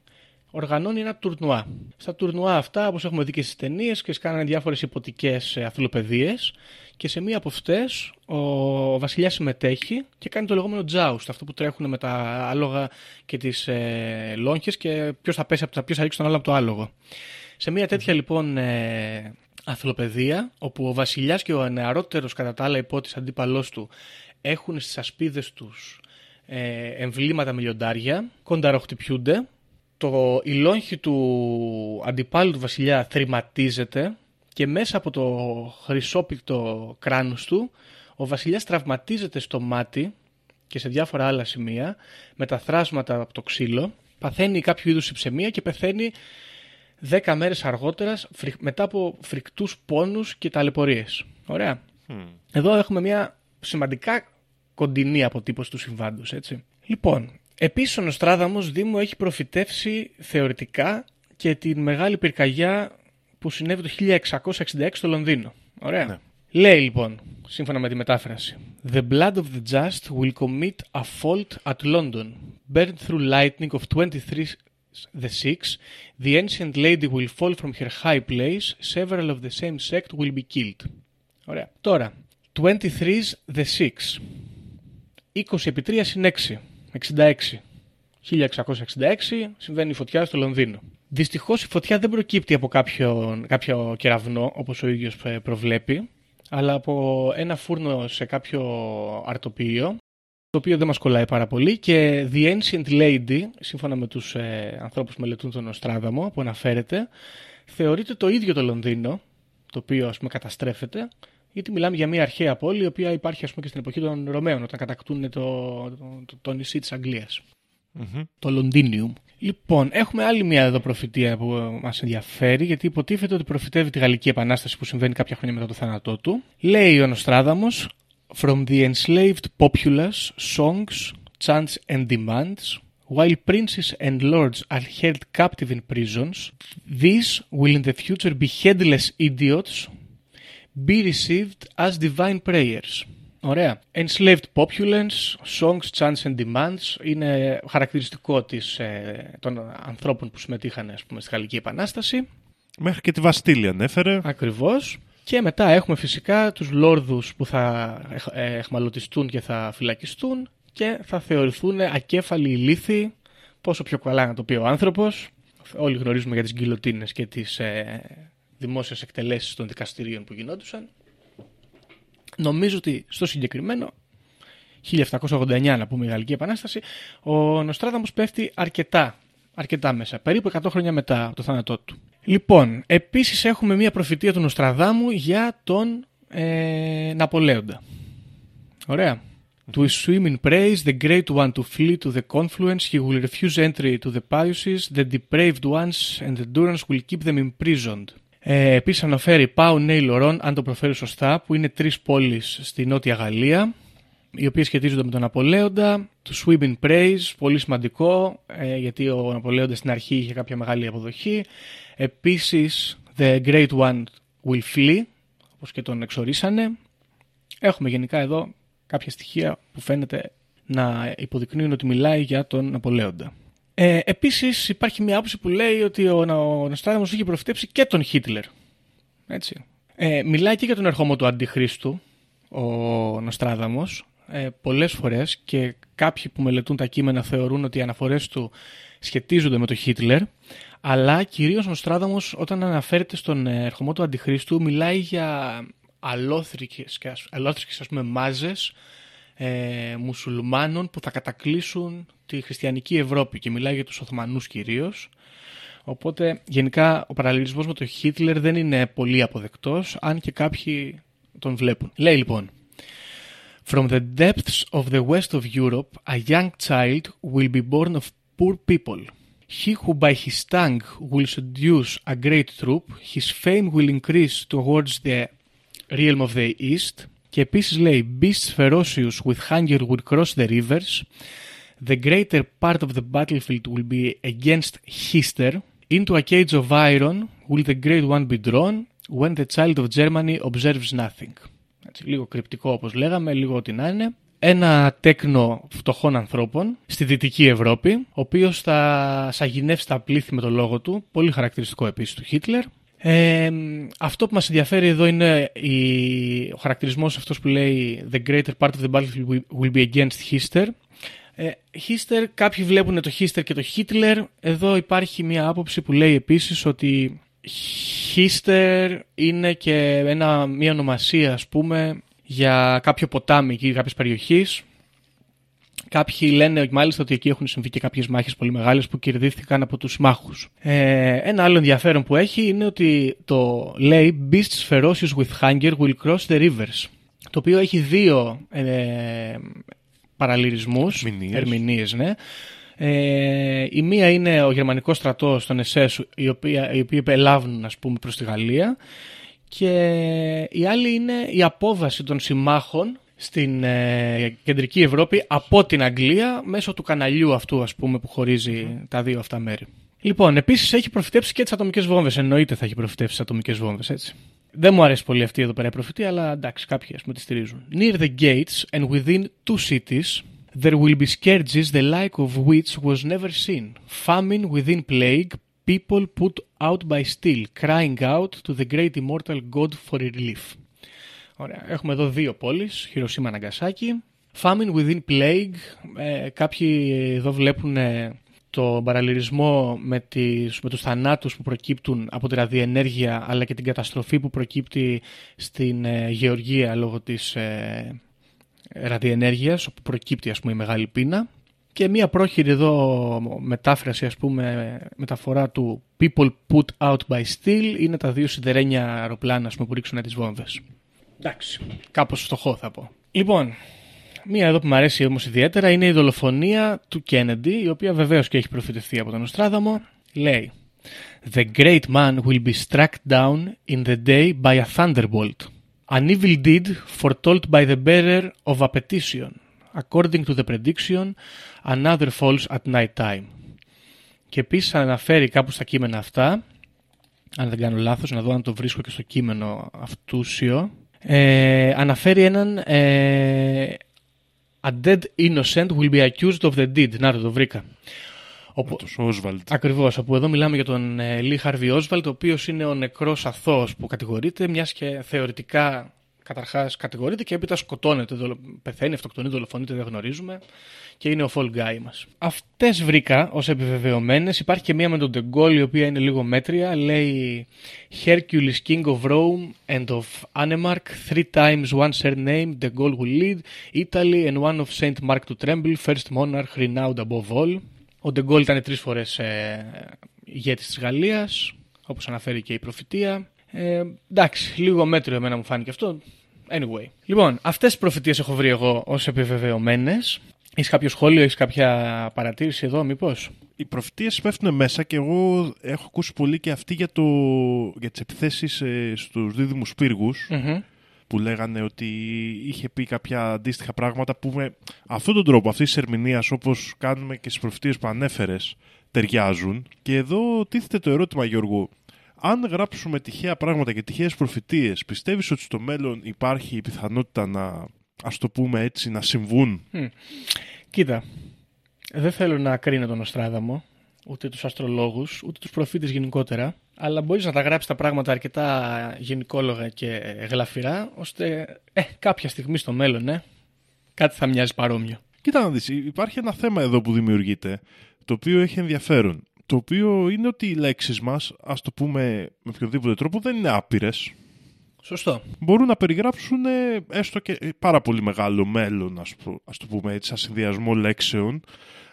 οργανώνει ένα τουρνουά. Στα τουρνουά αυτά, όπως έχουμε δει και στις ταινίες, και κάνανε διάφορες υποτικές ε, αθλοπαιδείες και σε μία από αυτές ο, ο βασιλιάς συμμετέχει και κάνει το λεγόμενο joust, αυτό που τρέχουν με τα άλογα και τις ε, λόγχες και ποιος θα πέσει από τα ποιος θα ρίξει τον άλλο από το άλογο. Σε μια τέτοια λοιπόν ε, αθλοπαιδεία, όπου ο βασιλιάς και ο νεαρότερος κατά τα άλλα υπότης αντίπαλός του έχουν στις ασπίδες τους ε, εμβλήματα με λιοντάρια, κονταροχτυπιούνται, το, η λόγχη του αντιπάλου του βασιλιά θρηματίζεται και μέσα από το χρυσόπικτο κράνος του ο βασιλιάς τραυματίζεται στο μάτι και σε διάφορα άλλα σημεία με τα θραύσματα από το ξύλο, παθαίνει κάποιου είδους σηψαιμία και πεθαίνει δέκα μέρες αργότερα φρικ- μετά από φρικτούς πόνους και ταλαιπωρίες. Ωραία. Εδώ έχουμε μια σημαντικά κοντινή αποτύπωση του συμβάντος, έτσι. Λοιπόν, επίσης ο Νοστράδαμος Δήμο έχει προφητεύσει θεωρητικά και την μεγάλη πυρκαγιά που συνέβη το 1666 στο Λονδίνο. Ωραία. Λέει λοιπόν, σύμφωνα με τη μετάφραση, The blood of the just will commit a fault at London. Burned through lightning of 23 the six, the ancient lady will fall from her high place, several of the same sect will be killed. Ωραία. Τώρα, 23 the six. 20 επί 3 συν 6. 66. 1666 συμβαίνει η φωτιά στο Λονδίνο. Δυστυχώς η φωτιά δεν προκύπτει από κάποιο, κάποιο κεραυνό, όπως ο ίδιος προβλέπει, αλλά από ένα φούρνο σε κάποιο αρτοποιείο, το οποίο δεν μας κολλάει πάρα πολύ. Και The Ancient Lady, σύμφωνα με τους ε, ανθρώπους που μελετούν τον Οστράδαμο, που αναφέρεται, θεωρείται το ίδιο το Λονδίνο, το οποίο ας πούμε καταστρέφεται, γιατί μιλάμε για μια αρχαία πόλη, η οποία υπάρχει ας πούμε, και στην εποχή των Ρωμαίων, όταν κατακτούν το, το, το, το νησί της αγγλιας Το Λονδίνιουμ. Λοιπόν, έχουμε άλλη μια εδώ προφητεία που μας ενδιαφέρει, γιατί υποτίθεται ότι προφητεύει τη Γαλλική Επανάσταση που συμβαίνει κάποια χρόνια μετά το θάνατό του. Λέει ο Νοστράδαμος, From the enslaved populace, songs, chants and demands, while princes and lords are held captive in prisons, these will in the future be headless idiots, be received as divine prayers. Ωραία. Enslaved populace, songs, chants and demands είναι χαρακτηριστικό της, ε, των ανθρώπων που συμμετείχαν ας πούμε, στη Γαλλική Επανάσταση. Μέχρι και τη Βαστήλη ανέφερε. Ακριβώς. Και μετά έχουμε φυσικά τους λόρδους που θα εχ- ε, εχμαλωτιστούν και θα φυλακιστούν και θα θεωρηθούν ακέφαλοι ηλίθιοι, πόσο πιο καλά να το πει ο άνθρωπος. Όλοι γνωρίζουμε για τις γκυλοτίνες και τις ε, δημόσιες εκτελέσεις των δικαστηρίων που γινόντουσαν. Νομίζω ότι στο συγκεκριμένο 1789 να πούμε η Γαλλική Επανάσταση, ο Νοστράδαμος πέφτει αρκετά αρκετά μέσα. Περίπου 100 χρόνια μετά το θάνατό του. Λοιπόν, επίσης έχουμε μια προφητεία του Νοστραδάμου για τον ε, Ναπολέοντα. Ωραία. To swim in praise, the great one to flee to the confluence, he will refuse entry to the palaces, the depraved ones and endurance will keep them imprisoned. Ε, επίσης αναφέρει Πάου Νέι Λορών, αν το προφέρει σωστά, που είναι τρεις πόλεις στη Νότια Γαλλία, οι οποίες σχετίζονται με τον Ναπολέοντα. Το Swim in Praise, πολύ σημαντικό, ε, γιατί ο Ναπολέοντας στην αρχή είχε κάποια μεγάλη αποδοχή. Επίσης, The Great One will flee, όπως και τον εξορίσανε. Έχουμε γενικά εδώ κάποια στοιχεία που φαίνεται να υποδεικνύουν ότι μιλάει για τον Ναπολέοντα. Ε, επίσης υπάρχει μια άποψη που λέει ότι ο, ο Νοστράδαμος είχε προφητέψει και τον Χίτλερ. Έτσι. Ε, μιλάει και για τον ερχόμο του Αντιχρίστου, ο Νοστράδαμος, ε, πολλές φορές και κάποιοι που μελετούν τα κείμενα θεωρούν ότι οι αναφορές του σχετίζονται με τον Χίτλερ, αλλά κυρίως ο Νοστράδαμος όταν αναφέρεται στον ε, ερχομό του Αντιχρίστου μιλάει για αλόθρικες, αλόθρικες ας πούμε, μάζες ε, μουσουλμάνων που θα κατακλείσουν τη χριστιανική Ευρώπη και μιλάει για τους Οθωμανούς κυρίως. Οπότε γενικά ο παραλληλισμός με τον Χίτλερ δεν είναι πολύ αποδεκτός, αν και κάποιοι τον βλέπουν. Λέει λοιπόν From the depths of the west of Europe, a young child will be born of poor people. He who by his tongue will seduce a great troop, his fame will increase towards the realm of the east. Και επίσης λέει Beasts ferocious with hunger will cross the rivers. The greater part of the battlefield will be against Hister. Into a cage of iron will the great one be drawn when the child of Germany observes nothing. Έτσι, λίγο κρυπτικό όπως λέγαμε, λίγο ό,τι να είναι. Ένα τέκνο φτωχών ανθρώπων στη Δυτική Ευρώπη, ο οποίος θα σαγηνεύσει τα πλήθη με το λόγο του, πολύ χαρακτηριστικό επίσης του Χίτλερ. Ε, αυτό που μας ενδιαφέρει εδώ είναι η, ο χαρακτηρισμός αυτός που λέει The greater part of the battlefield will be against Hister. Ε, Hister, κάποιοι βλέπουν το Hister και το Hitler. Εδώ υπάρχει μια άποψη που λέει επίσης ότι Hister είναι και ένα, μια ονομασία ας πούμε για κάποιο ποτάμι εκεί κάποιες περιοχής Κάποιοι λένε μάλιστα ότι εκεί έχουν συμβεί και κάποιες μάχες πολύ μεγάλες που κερδίθηκαν από τους μάχους. Ε, ένα άλλο ενδιαφέρον που έχει είναι ότι το λέει Beasts ferocious with hunger will cross the rivers. Το οποίο έχει δύο ε, παραλυρισμούς, ερμηνείες, ναι. Ε, η μία είναι ο γερμανικός στρατός των SS οι οποίοι, οι οποίοι επελάβουν ας πούμε προς τη Γαλλία και η άλλη είναι η απόβαση των συμμάχων στην ε, κεντρική Ευρώπη από την Αγγλία μέσω του καναλιού αυτού ας πούμε που χωρίζει τα δύο αυτά μέρη. Λοιπόν, επίσης έχει προφητεύσει και τις ατομικές βόμβες. Εννοείται θα έχει προφητεύσει τις ατομικές βόμβες, έτσι. Δεν μου αρέσει πολύ αυτή εδώ πέρα η προφητή, αλλά εντάξει, κάποιοι ας πούμε τη στηρίζουν. Near the gates and within two cities there will be scourges the like of which was never seen. Famine within plague, people put out by steel, crying out to the great immortal God for relief. Ωραία. Έχουμε εδώ δύο πόλεις, Χειροσύμα Ναγκασάκη. Famine within plague. Ε, κάποιοι εδώ βλέπουν ε, το παραλληλισμό με, τις, με τους θανάτους που προκύπτουν από τη ραδιενέργεια αλλά και την καταστροφή που προκύπτει στην ε, γεωργία λόγω της ε, ραδιενέργειας όπου προκύπτει ας πούμε η μεγάλη πείνα και μία πρόχειρη εδώ μετάφραση ας πούμε μεταφορά του people put out by steel είναι τα δύο σιδερένια αεροπλάνα πούμε, που ρίξουν τις βόμβες. Εντάξει, κάπως φτωχό θα πω. Λοιπόν, μία εδώ που μου αρέσει όμως ιδιαίτερα είναι η δολοφονία του Κέννεντι, η οποία βεβαίως και έχει προφητευτεί από τον Οστράδαμο. Λέει The great man will be struck down in the day by a thunderbolt. An evil deed foretold by the bearer of a petition. According to the prediction, another falls at night time. Και επίσης αναφέρει κάπου στα κείμενα αυτά, αν δεν κάνω λάθος, να δω αν το βρίσκω και στο κείμενο αυτούσιο, ε, αναφέρει έναν ε, A dead innocent will be accused of the deed. Να το, το βρήκα. Όπου, Όσβαλτ. Ακριβώς, όπου εδώ μιλάμε για τον ε, Λί Χαρβι Όσβαλτ, ο οποίος είναι ο νεκρός αθώος που κατηγορείται, μιας και θεωρητικά καταρχάς κατηγορείται και έπειτα σκοτώνεται, πεθαίνει, αυτοκτονεί, δολοφονείται, δεν γνωρίζουμε και είναι ο Fall Guy μας. Αυτές βρήκα ως επιβεβαιωμένες. Υπάρχει και μία με τον Ντεγκόλ η οποία είναι λίγο μέτρια. Λέει Hercules King of Rome and of Anemark, three times one surname, the Gaulle will lead, Italy and one of Saint Mark to tremble, first monarch renowned above all. Ο Ντεγκόλ ήταν τρεις φορές ε, ηγέτης της Γαλλίας, όπως αναφέρει και η προφητεία. Ε, εντάξει, λίγο μέτριο εμένα μου φάνηκε αυτό. Anyway. Λοιπόν, αυτές τις προφητείες έχω βρει εγώ ως επιβεβαιωμένες. Έχεις κάποιο σχόλιο, έχεις κάποια παρατήρηση εδώ, μήπως; Οι προφητείες πέφτουν μέσα και εγώ έχω ακούσει πολύ και αυτή για, το, για τις επιθέσεις ε, στους δίδυμους πύργους, που λέγανε ότι είχε πει κάποια αντίστοιχα πράγματα που με αυτόν τον τρόπο, αυτής της ερμηνείας, όπως κάνουμε και στις προφητείες που ανέφερες, ταιριάζουν. Και εδώ τίθεται το ερώτημα, Γιώργο. Αν γράψουμε τυχαία πράγματα και τυχαίες προφητείες, πιστεύεις ότι στο μέλλον υπάρχει η πιθανότητα να, ας το πούμε έτσι, να συμβούν; Κοίτα, δεν θέλω να κρίνω τον Αστράδαμο, ούτε τους αστρολόγους, ούτε τους προφήτες γενικότερα, αλλά μπορείς να τα γράψεις τα πράγματα αρκετά γενικόλογα και γλαφυρά, ώστε ε, κάποια στιγμή στο μέλλον, ε, κάτι θα μοιάζει παρόμοιο. Κοίτα να δεις, υπάρχει ένα θέμα εδώ που δημιουργείται, το οποίο έχει ενδιαφέρον. Το οποίο είναι ότι οι λέξεις μας, ας το πούμε με οποιοδήποτε τρόπο, δεν είναι άπειρες. Σωστό. Μπορούν να περιγράψουν ε, έστω και ε, πάρα πολύ μεγάλο μέλλον, ας, προ- ας το πούμε έτσι, σαν συνδυασμό λέξεων,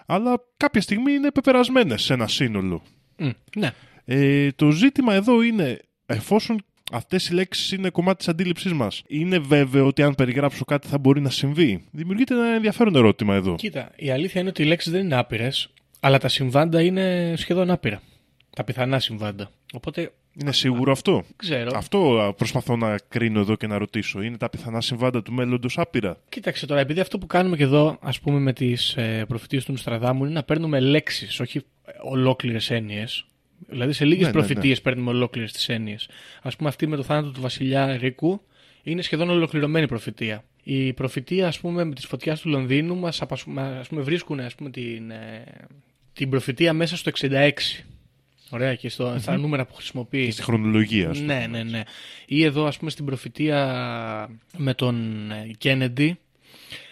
αλλά κάποια στιγμή είναι πεπερασμένες σε ένα σύνολο. Μμ, ναι. Ε, το ζήτημα εδώ είναι, εφόσον αυτές οι λέξεις είναι κομμάτι της αντίληψής μας, είναι βέβαιο ότι αν περιγράψω κάτι θα μπορεί να συμβεί; Δημιουργείται ένα ενδιαφέρον ερώτημα εδώ. Κοίτα, η αλήθεια είναι ότι οι λέξεις δεν είναι άπειρες, αλλά τα συμβάντα είναι σχεδόν άπειρα. Τα πιθανά συμβάντα. Οπότε, Είναι σίγουρο αυτό; δεν ξέρω. Αυτό α, προσπαθώ να κρίνω εδώ και να ρωτήσω. Είναι τα πιθανά συμβάντα του μέλλοντος άπειρα; Κοίταξε τώρα, επειδή αυτό που κάνουμε και εδώ, ας πούμε, με τις ε, προφητείες του Νουστραδάμου είναι να παίρνουμε λέξεις, όχι ολόκληρες έννοιες. Δηλαδή, σε λίγες Ναι, ναι, προφητείες παίρνουμε ολόκληρες τις έννοιες. Α πούμε, αυτή με το θάνατο του βασιλιά Ρίκου είναι σχεδόν ολοκληρωμένη προφητεία. Η προφητεία, ας πούμε, με τη φωτιάς του Λονδίνου μας ας πούμε, βρίσκουν ας πούμε, την, ε, την προφητεία μέσα στο 66. Ωραία, και στο, στα νούμερα που χρησιμοποιείς. Και στη χρονολογία. ας πούμε. Ναι, ναι, ναι. Ή εδώ, ας πούμε, στην προφητεία με τον Κένεντι,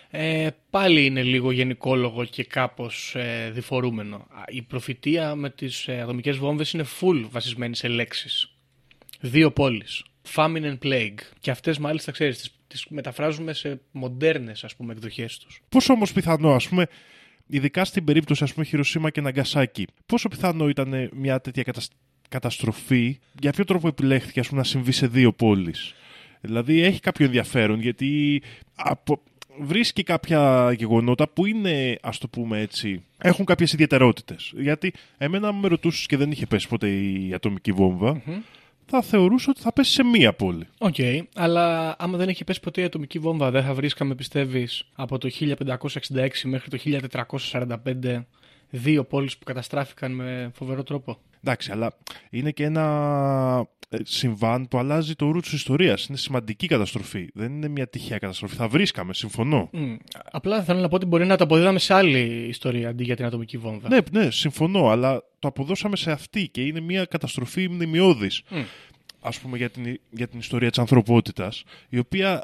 ε, πάλι είναι λίγο γενικόλογο και κάπως ε, διφορούμενο. Α, Η προφητεία με τις ε, ατομικές βόμβες είναι full βασισμένη σε λέξεις. Δύο πόλεις. Famine and Plague. Και αυτές μάλιστα, ξέρεις, τις, τις μεταφράζουμε σε μοντέρνες, ας πούμε, εκδοχές τους. Πόσο όμως πιθανό, ας πούμε, ειδικά στην περίπτωση ας πούμε Χειροσύμα και Ναγκασάκη, πόσο πιθανό ήταν μια τέτοια κατασ- καταστροφή, για ποιο τρόπο επιλέχθηκε ας πούμε, να συμβεί σε δύο πόλεις; Δηλαδή έχει κάποιο ενδιαφέρον γιατί από... βρίσκει κάποια γεγονότα που είναι, ας το πούμε έτσι, έχουν κάποιες ιδιαιτερότητες. Γιατί εμένα μου με ρωτούσες και δεν είχε πέσει ποτέ η ατομική βόμβα, θα θεωρούσα ότι θα πέσει σε μία πόλη. Οκ, αλλά άμα δεν έχει πέσει ποτέ η ατομική βόμβα, δεν θα βρίσκαμε, πιστεύεις, από το 1566 μέχρι το 1445 δύο πόλεις που καταστράφηκαν με φοβερό τρόπο; Εντάξει, αλλά είναι και ένα ε, συμβάν που αλλάζει το ρου της ιστορίας. Είναι σημαντική καταστροφή. Δεν είναι μια τυχαία καταστροφή. Θα βρίσκαμε, συμφωνώ. Μμ, Απλά θέλω να πω ότι μπορεί να το αποδίδαμε σε άλλη ιστορία αντί για την ατομική βόμβα. Ναι, ναι, συμφωνώ, αλλά το αποδώσαμε σε αυτή και είναι μια καταστροφή μνημειώδης, Μμ. ας πούμε, για την, για την ιστορία της ανθρωπότητας, η οποία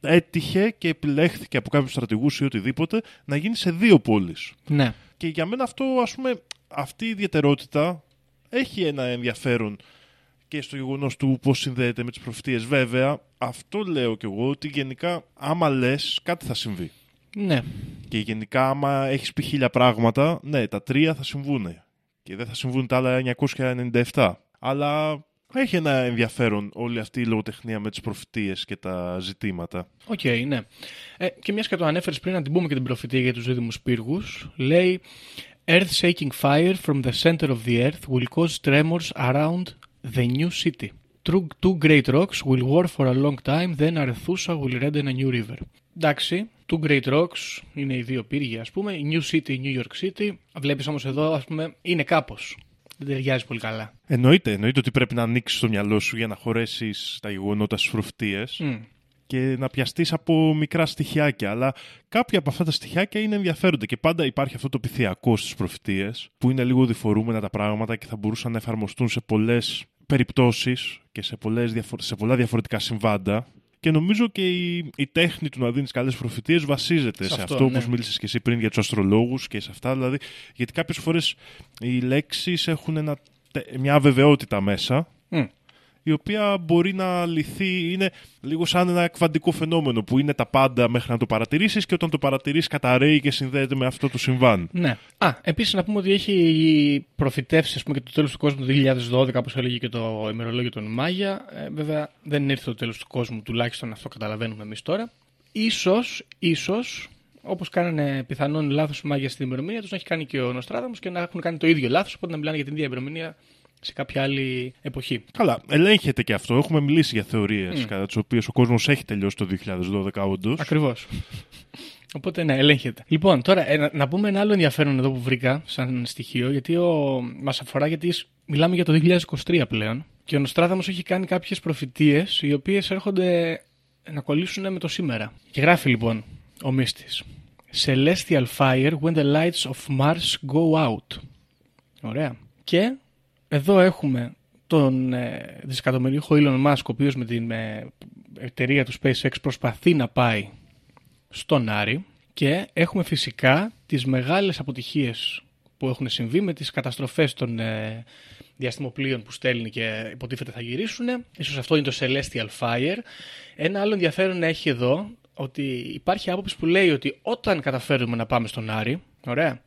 έτυχε και επιλέχθηκε από κάποιους στρατηγούς ή οτιδήποτε να γίνει σε δύο πόλεις. Ναι. Και για μένα αυτό, ας πούμε, αυτή η ιδιαιτερότητα έχει ένα ενδιαφέρον και στο γεγονός του πώς συνδέεται με τις προφητείες. Βέβαια, αυτό λέω κι εγώ ότι γενικά, άμα λες, κάτι θα συμβεί. Ναι. Και γενικά, άμα έχεις πει χίλια πράγματα, ναι, τα τρία θα συμβούν. Και δεν θα συμβούν τα άλλα 997. Αλλά έχει ένα ενδιαφέρον όλη αυτή η λογοτεχνία με τις προφητείες και τα ζητήματα. Οκ, ναι. Ε, και μιας και το ανέφερες πριν, να την πούμε και την προφητεία για τους δίδυμους πύργους. Λέει Earth shaking fire from the center of the earth will cause tremors around the new city. Two, two great rocks will war for a long time, then Arethusa will redden a new river. Εντάξει, two great rocks είναι οι δύο πύργοι, ας πούμε. Η New City, η New York City. Βλέπεις όμως εδώ, ας πούμε, είναι κάπως. Δεν ταιριάζει πολύ καλά. Εννοείται, εννοείται ότι πρέπει να ανοίξει το μυαλό σου για να χωρέσει τα γεγονότα στι προφητείες Μμ. Και να πιαστείς από μικρά στοιχιάκια. Αλλά κάποια από αυτά τα στοιχιάκια είναι ενδιαφέροντα και πάντα υπάρχει αυτό το πυθιακό στις προφητείες που είναι λίγο διφορούμενα τα πράγματα και θα μπορούσαν να εφαρμοστούν σε πολλές περιπτώσεις και σε, πολλές, διαφο- σε πολλά διαφορετικά συμβάντα. Και νομίζω και η, η τέχνη του να δίνεις καλές προφητείες βασίζεται Σε σε, αυτό, αυτό, ναι. όπως μίλησες και εσύ πριν για τους αστρολόγους και σε αυτά. Δηλαδή, γιατί κάποιες φορές οι λέξεις έχουν ένα, τε- μια αβεβαιότητα μέσα Μμ. Η οποία μπορεί να λυθεί, είναι λίγο σαν ένα κβαντικό φαινόμενο που είναι τα πάντα μέχρι να το παρατηρήσεις και όταν το παρατηρείς καταραίει και συνδέεται με αυτό το συμβάν. Ναι. Α, επίσης να πούμε ότι έχει προφητεύσει ας πούμε, και το τέλος του κόσμου το 2012, όπως έλεγε και το ημερολόγιο των Μάγια. Ε, βέβαια δεν ήρθε το τέλος του κόσμου, τουλάχιστον αυτό καταλαβαίνουμε εμείς τώρα. Ίσως, ίσως, όπως κάνανε πιθανόν λάθος οι Μάγια στην ημερομηνία τους, να έχει κάνει και ο Νοστράδαμος και να έχουν κάνει το ίδιο λάθος, οπότε να μιλάνε για την ίδια ημερομηνία σε κάποια άλλη εποχή. Καλά, ελέγχεται και αυτό. Έχουμε μιλήσει για θεωρίες κατά τις οποίες ο κόσμος έχει τελειώσει το 2012 όντως. Ακριβώς. *laughs* Οπότε ναι, ελέγχεται. Λοιπόν, τώρα ε, να, να πούμε ένα άλλο ενδιαφέρον εδώ που βρήκα σαν στοιχείο, γιατί ο, μας αφορά γιατί σ- μιλάμε για το 2023 πλέον και ο Νοστράδαμος έχει κάνει κάποιες προφητείες οι οποίες έρχονται να κολλήσουν με το σήμερα. Και γράφει λοιπόν ο μύστης Celestial fire when the lights of Mars go out. Ωραία. Και εδώ έχουμε τον ε, δισεκατομμυρίχο Elon Musk, ο οποίος με την ε, εταιρεία του SpaceX προσπαθεί να πάει στον Άρη και έχουμε φυσικά τις μεγάλες αποτυχίες που έχουν συμβεί με τις καταστροφές των ε, διαστημοπλοίων που στέλνει και υποτίθεται θα γυρίσουν. Ίσως αυτό είναι το Celestial Fire. Ένα άλλο ενδιαφέρον έχει εδώ ότι υπάρχει άποψη που λέει ότι όταν καταφέρουμε να πάμε στον Άρη, ωραία,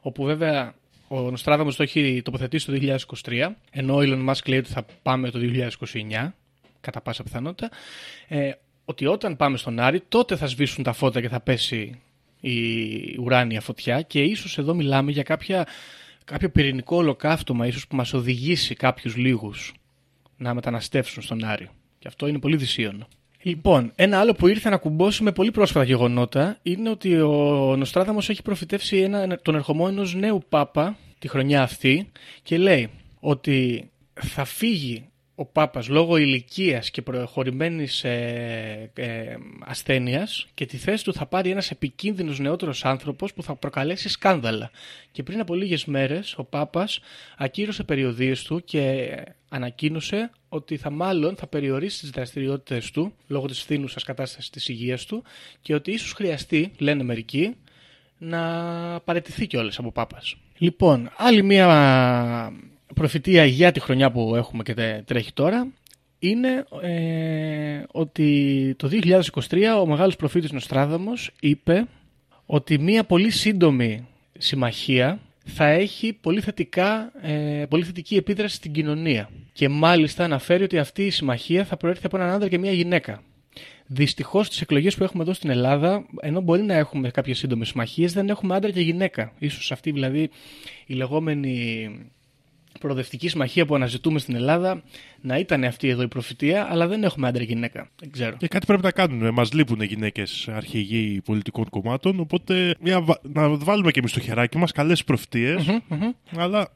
όπου βέβαια ο Νοστράδαμος το έχει τοποθετήσει το 2023, ενώ ο Elon Musk λέει ότι θα πάμε το 2029, κατά πάσα πιθανότητα, ε, ότι όταν πάμε στον Άρη τότε θα σβήσουν τα φώτα και θα πέσει η ουράνια φωτιά και ίσως εδώ μιλάμε για κάποια, κάποιο πυρηνικό ολοκαύτωμα ίσως που μας οδηγήσει κάποιους λίγους να μεταναστεύσουν στον Άρη. Και αυτό είναι πολύ δυσίωνο. Λοιπόν, ένα άλλο που ήρθε να κουμπώσει με πολύ πρόσφατα γεγονότα είναι ότι ο Νοστράδαμος έχει προφητεύσει ένα, τον ερχομό ενός νέου Πάπα τη χρονιά αυτή και λέει ότι θα φύγει ο Πάπας λόγω ηλικίας και προχωρημένης ε, ε, ασθένειας και τη θέση του θα πάρει ένας επικίνδυνος νεότερος άνθρωπος που θα προκαλέσει σκάνδαλα. Και πριν από λίγες μέρες ο Πάπας ακύρωσε περιοδίες του και ανακοίνωσε ότι θα μάλλον θα περιορίσει τις δραστηριότητες του λόγω της φθήνουσας κατάστασης της υγείας του και ότι ίσως χρειαστεί, λένε μερικοί, να παραιτηθεί κιόλας από Πάπας. Λοιπόν, άλλη μία προφητεία για τη χρονιά που έχουμε και τε- τρέχει τώρα είναι ε, ότι το 2023 ο μεγάλος προφήτης Νοστράδαμος είπε ότι μία πολύ σύντομη συμμαχία θα έχει πολύ, θετικά, ε, πολύ θετική επίδραση στην κοινωνία. Και μάλιστα αναφέρει ότι αυτή η συμμαχία θα προέρχεται από έναν άντρα και μία γυναίκα. Δυστυχώς στις εκλογές που έχουμε εδώ στην Ελλάδα, ενώ μπορεί να έχουμε κάποιες σύντομες συμμαχίες, δεν έχουμε άντρα και γυναίκα. σω αυτή δηλαδή η λεγόμενη προοδευτική συμμαχία που αναζητούμε στην Ελλάδα να ήταν αυτή εδώ η προφητεία, αλλά δεν έχουμε άντρα και γυναίκα. Δεν ξέρω. Και κάτι πρέπει να κάνουμε. Μας λείπουν γυναίκες αρχηγοί πολιτικών κομμάτων. Οπότε μια, βα- να βάλουμε και εμείς το χεράκι μας καλές Αλλά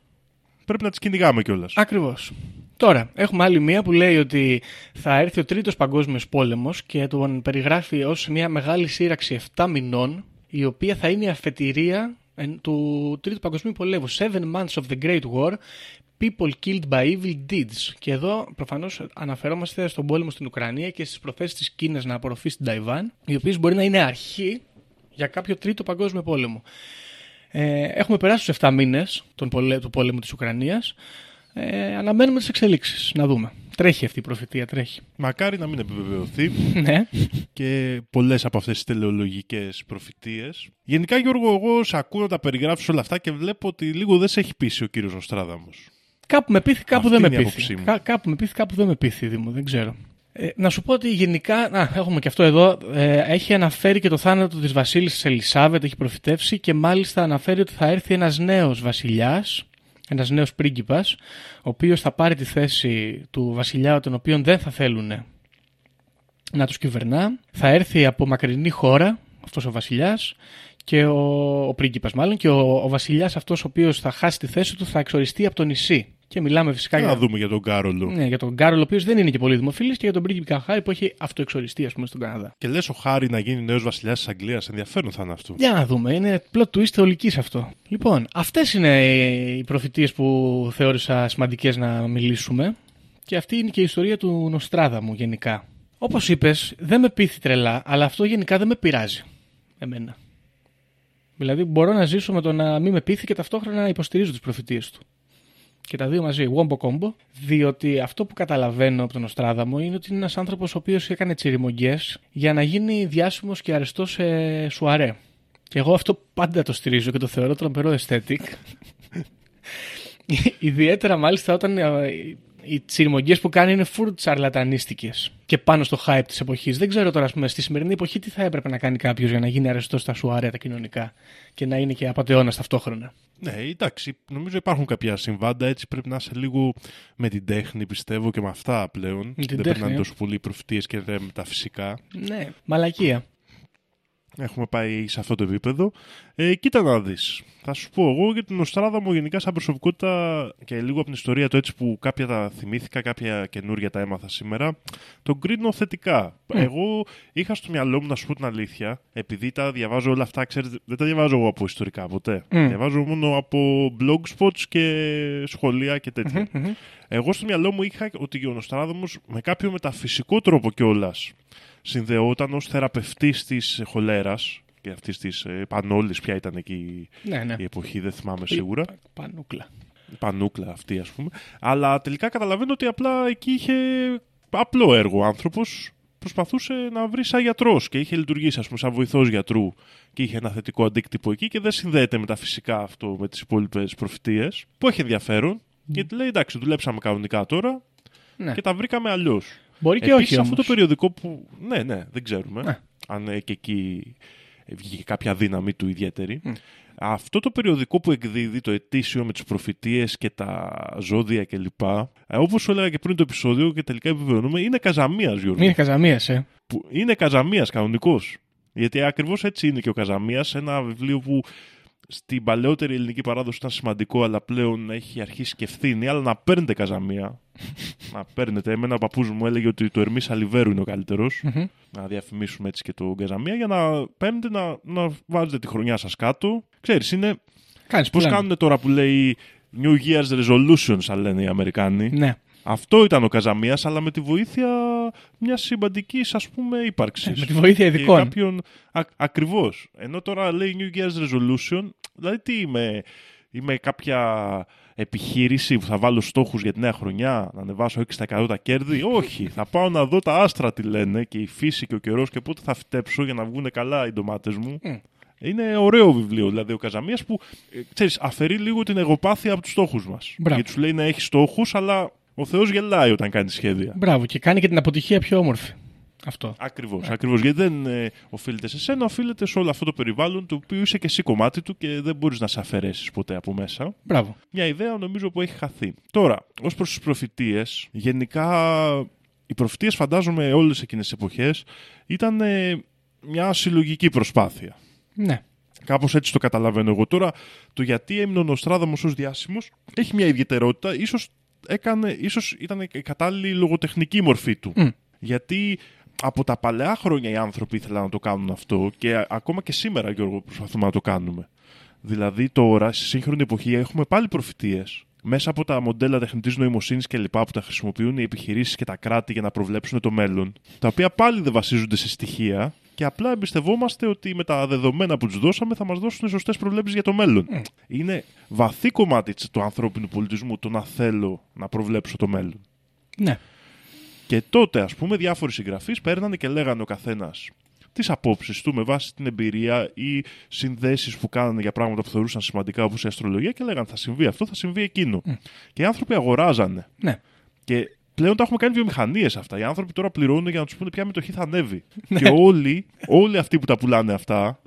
πρέπει να τις κυνηγάμε κιόλας. Ακριβώς. Τώρα, έχουμε άλλη μία που λέει ότι θα έρθει ο τρίτος παγκόσμιος πόλεμος και τον περιγράφει ως μια μεγάλη σύραξη 7 μηνών, η οποία θα είναι η αφετηρία εν- του Τρίτου Παγκοσμίου Πολέμου. Seven months of the Great War, people killed by evil deeds. Και εδώ προφανώς αναφερόμαστε στον πόλεμο στην Ουκρανία και στις προθέσεις της Κίνας να απορροφήσει την Ταϊβάν, οι οποίες μπορεί να είναι αρχή για κάποιο Τρίτο Παγκόσμιο Πόλεμο. Ε, έχουμε περάσει τους 7 μήνες του πόλεμου της Ουκρανίας. Ε, αναμένουμε τις εξελίξεις. Να δούμε. Τρέχει αυτή η προφητεία, τρέχει. Μακάρι να μην επιβεβαιωθεί *laughs* ναι. και πολλές από αυτές τις τελεολογικές προφητείες. Γενικά, Γιώργο, εγώ σε ακούω να τα περιγράφεις όλα αυτά και βλέπω ότι λίγο δεν σε έχει πείσει ο κύριος Νοστράδαμο. Κάπου με πείθει, κάπου Αυτή δεν με είναι η πείθει. άποψή μου. Κα- κάπου με πείθει, κάπου δεν με πείθει, Δήμο. Δεν ξέρω. Ε, να σου πω ότι γενικά, να, έχουμε και αυτό εδώ, ε, έχει αναφέρει και το θάνατο της βασίλισσας Ελισάβετ, έχει προφητεύσει και μάλιστα αναφέρει ότι θα έρθει ένας νέος βασιλιάς, ένας νέος πρίγκιπας, ο οποίος θα πάρει τη θέση του βασιλιά, τον οποίον δεν θα θέλουν να τους κυβερνά. Θα έρθει από μακρινή χώρα, αυτός ο βασιλιάς, και ο, ο πρίγκιπας μάλλον, και ο, ο βασιλιάς αυτός ο οποίος θα χάσει τη θέση του θα εξοριστεί από το νησί. Και μιλάμε φυσικά Να για, δούμε για τον Κάρολο. ναι, για τον Κάρολ, ο οποίος δεν είναι και πολύ δημοφιλής, και για τον πρίγκιπα Καχάρη που έχει αυτοεξοριστεί, ας πούμε, στον Καναδά. Και λες ο Χάρη να γίνει νέος βασιλιάς της Αγγλίας. Ενδιαφέρον θα είναι αυτό. Για να δούμε, είναι plot twist θεολική αυτό. Λοιπόν, αυτές είναι οι προφητείες που θεώρησα σημαντικές να μιλήσουμε. Και αυτή είναι και η ιστορία του Νοστράδα μου γενικά. Όπως είπες, δεν με πείθει τρελά, αλλά αυτό γενικά δεν με πειράζει. Εμένα. Δηλαδή, μπορώ να ζήσω με το να μην με πείθει και ταυτόχρονα να υποστηρίζω τις προφητείες του. Και τα δύο μαζί, Wombo Combo. Διότι αυτό που καταλαβαίνω από τον Οστράδαμο είναι ότι είναι ένας άνθρωπος ο οποίος έκανε τσιριμογγέ για να γίνει διάσημος και αρεστός σε σουαρέ. Και εγώ αυτό πάντα το στηρίζω και το θεωρώ τρομερό aesthetic. *laughs* Ιδιαίτερα μάλιστα όταν ε, οι τσιριμογγιές που κάνει είναι φουρ τσαρλατανίστικες και πάνω στο hype της εποχής. Δεν ξέρω τώρα, ας πούμε, στη σημερινή εποχή τι θα έπρεπε να κάνει κάποιος για να γίνει αρεστός στα σουαρέ τα κοινωνικά και να είναι και απαταιώνας ταυτόχρονα. Ναι, εντάξει, νομίζω υπάρχουν κάποια συμβάντα, έτσι πρέπει να είσαι λίγο με την τέχνη, πιστεύω, και με αυτά πλέον. την Δεν πρέπει τέχνη, να είναι ε. τόσο πολύ προφητείες και με τα φυσικά. Ναι, μαλακία. Έχουμε πάει σε αυτό το επίπεδο. Ε, κοίτα να δεις. Θα σου πω εγώ για την Οστράδα μου γενικά σαν προσωπικότητα και λίγο από την ιστορία του έτσι που κάποια τα θυμήθηκα, κάποια καινούργια τα έμαθα σήμερα. Τον κρίνω θετικά. Εγώ είχα στο μυαλό μου να σου πω την αλήθεια, επειδή τα διαβάζω όλα αυτά, ξέρετε, δεν τα διαβάζω εγώ από ιστορικά ποτέ. Μμ. Διαβάζω μόνο από blogspots και σχολεία και τέτοια. Εγώ στο μυαλό μου είχα ότι ο Νοστράδομος με κάποιο μεταφυσικό τρόπο κιόλας συνδεόταν ως θεραπευτής της χολέρας και αυτής της ε, πανόλης ποια ήταν εκεί Ναι, ναι. η εποχή, δεν θυμάμαι σίγουρα. Πανούκλα. Η πανούκλα αυτή ας πούμε. Αλλά τελικά καταλαβαίνω ότι απλά εκεί είχε απλό έργο ο άνθρωπος προσπαθούσε να βρει σαν γιατρός και είχε λειτουργήσει ας πούμε σαν βοηθός γιατρού και είχε ένα θετικό αντίκτυπο εκεί και δεν συνδέεται με τα φυσικά αυτό με τις υπόλοιπες προφητείες που έχει ενδιαφέρον γιατί λέει εντάξει δουλέψαμε κανονικά τώρα Ναι. και τα βρήκαμε αλλιώς. Μπορεί και Επίσης, όχι αυτό το όμως. περιοδικό που. Ναι, ναι, δεν ξέρουμε. Ναι. Αν ε, και εκεί βγήκε κάποια δύναμη του ιδιαίτερη. Αυτό το περιοδικό που εκδίδει το ετήσιο με τις προφητείες και τα ζώδια κλπ. Ε, όπως σου έλεγα και πριν το επεισόδιο και τελικά επιβεβαιώνουμε, είναι καζαμίας Γιώργο. Είναι καζαμίας, ε. Που είναι καζαμίας κανονικός. Γιατί ακριβώς έτσι είναι και ο Καζαμίας, ένα βιβλίο που στην παλαιότερη ελληνική παράδοση ήταν σημαντικό, αλλά πλέον έχει αρχίσει και ευθύνη, αλλά να παίρνετε καζαμία. *laughs* να παίρνετε. Εμένα ο παππούς μου έλεγε ότι το Ερμής Αλιβέρου είναι ο καλύτερος. Μμμ. Να διαφημίσουμε έτσι και το καζαμία για να παίρνετε να, να βάζετε τη χρονιά σας κάτω. Ξέρεις, είναι Κάνεις πώς πλάνο. κάνουν τώρα που λέει New Year's Resolutions, αν λένε οι Αμερικάνοι. Ναι. Αυτό ήταν ο Καζαμίας, αλλά με τη βοήθεια μιας συμπαντικής ας πούμε ύπαρξης. Ε, με τη βοήθεια ειδικών. Κάποιον... Α, ακριβώς. Ενώ τώρα λέει New Year's Resolution, δηλαδή τι είμαι, είμαι κάποια επιχείρηση που θα βάλω στόχους για τη νέα χρονιά, να ανεβάσω 6% τα κέρδη; Όχι, θα πάω να δω τα άστρα τι λένε και η φύση και ο καιρός και πότε θα φυτέψω για να βγουν καλά οι ντομάτες μου. Μμ. Είναι ωραίο βιβλίο, δηλαδή ο Καζαμίας που ε, ξέρεις, αφαιρεί λίγο την εγωπάθεια από τους στόχους μας. Μπράβο. Γιατί σου λέει να έχει στόχους, αλλά ο Θεός γελάει όταν κάνει σχέδια. Μπράβο. Και κάνει και την αποτυχία πιο όμορφη. Αυτό. Ακριβώς. Ακριβώς, γιατί δεν ε, οφείλεται σε σένα, οφείλεται σε όλο αυτό το περιβάλλον το οποίο είσαι και εσύ κομμάτι του και δεν μπορείς να σε αφαιρέσεις ποτέ από μέσα. Μπράβο. Μια ιδέα νομίζω που έχει χαθεί. Τώρα, ως προς τις προφητείες, γενικά οι προφητείες φαντάζομαι όλες εκείνες τις εποχές ήταν ε, μια συλλογική προσπάθεια. Ναι. Κάπως έτσι το καταλαβαίνω εγώ. Τώρα, το γιατί έμεινε ο Νοστράδαμος ως διάσημος έχει μια ιδιαιτερότητα. Ίσως, έκανε, ίσως ήταν η κατάλληλη λογοτεχνική μορφή του. Μμ. Γιατί από τα παλαιά χρόνια οι άνθρωποι ήθελαν να το κάνουν αυτό και α- ακόμα και σήμερα, Γιώργο, προσπαθούμε να το κάνουμε. Δηλαδή τώρα, στη σύγχρονη εποχή, έχουμε πάλι προφητείες μέσα από τα μοντέλα τεχνητής νοημοσύνης και λοιπά που τα χρησιμοποιούν οι επιχειρήσεις και τα κράτη για να προβλέψουν το μέλλον, τα οποία πάλι δεν βασίζονται σε στοιχεία και απλά εμπιστευόμαστε ότι με τα δεδομένα που τους δώσαμε θα μας δώσουν σωστές προβλέψεις για το μέλλον. Είναι βαθύ κομμάτι του ανθρώπινου πολιτισμού το να θέλω να προβλέψω το μέλλον. Ναι. Και τότε, ας πούμε, διάφοροι συγγραφείς παίρνανε και λέγανε ο καθένας τις απόψεις του με βάση την εμπειρία ή συνδέσεις που κάνανε για πράγματα που θεωρούσαν σημαντικά όπως η αστρολογία και λέγανε θα συμβεί αυτό, θα συμβεί εκείνο. Και οι άνθρωποι αγοράζανε. Ναι. Και πλέον τα έχουμε κάνει βιομηχανίες αυτά. Οι άνθρωποι τώρα πληρώνουν για να τους πούνε ποια μετοχή θα ανέβει. *laughs* και όλοι, όλοι αυτοί που τα πουλάνε αυτά,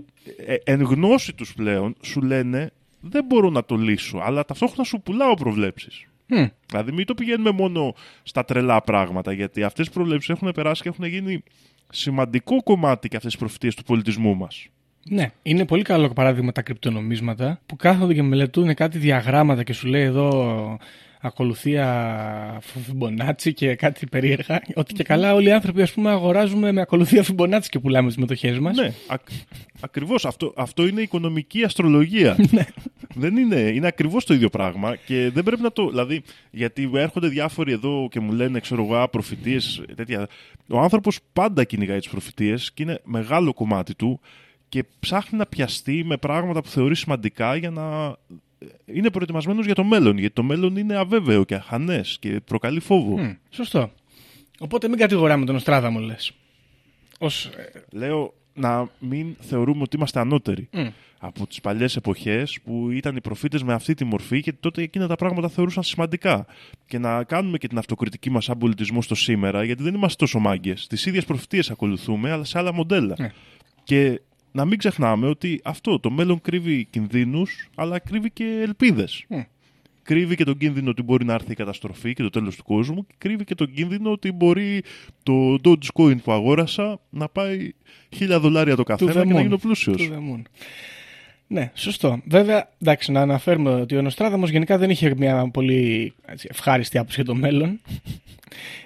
ε, εν γνώση τους πλέον, σου λένε δεν μπορώ να το λύσω, αλλά ταυτόχρονα σου πουλάω προβλέψεις. Μμ. Δηλαδή, μην το πηγαίνουμε μόνο στα τρελά πράγματα, γιατί αυτές οι προβλέψεις έχουν περάσει και έχουν γίνει σημαντικό κομμάτι και αυτές τις προφητείες του πολιτισμού μας. Ναι, είναι πολύ καλό παράδειγμα τα κρυπτονομίσματα που κάθονται και μελετούν κάτι διαγράμματα και σου λέει εδώ ακολουθία Φιμπονάτσι και κάτι περίεργα. Ότι και καλά όλοι οι άνθρωποι ας πούμε αγοράζουμε με ακολουθία Φιμπονάτσι και πουλάμε τις μετοχές μας. Ναι, ακ, ακριβώς. Αυτό, αυτό είναι οικονομική αστρολογία. *laughs* δεν είναι. Είναι ακριβώς το ίδιο πράγμα και δεν πρέπει να το. Δηλαδή, γιατί έρχονται διάφοροι εδώ και μου λένε, ξέρω εγώ, προφητείες, τέτοια. Ο άνθρωπος πάντα κυνηγάει τις προφητείες και είναι μεγάλο κομμάτι του και ψάχνει να πιαστεί με πράγματα που θεωρεί σημαντικά για να είναι προετοιμασμένος για το μέλλον. Γιατί το μέλλον είναι αβέβαιο και αχανές και προκαλεί φόβο. Μμ, σωστό. Οπότε μην κατηγοράμε τον Οστράδαμο, λες. Ως... ε, Λέω να μην θεωρούμε ότι είμαστε ανώτεροι. Μμ. Από τις παλιές εποχές που ήταν οι προφήτες με αυτή τη μορφή και τότε εκείνα τα πράγματα θεωρούσαν σημαντικά. Και να κάνουμε και την αυτοκριτική μας σαν πολιτισμό στο σήμερα, γιατί δεν είμαστε τόσο μάγκες. Τις ίδιες προφητείες ακολουθούμε, αλλά σε άλλα μοντέλα. Ναι. Και να μην ξεχνάμε ότι αυτό το μέλλον κρύβει κινδύνους, αλλά κρύβει και ελπίδες. Μμ. Κρύβει και τον κίνδυνο ότι μπορεί να έρθει η καταστροφή και το τέλος του κόσμου και κρύβει και τον κίνδυνο ότι μπορεί το Dogecoin που αγόρασα να πάει χίλια δολάρια το to καθένα the και να moon. γίνω πλούσιος. To the moon. Ναι, σωστό. Βέβαια, εντάξει, να αναφέρουμε ότι ο Νοστράδαμος γενικά δεν είχε μια πολύ έτσι, ευχάριστη άποψη για το μέλλον.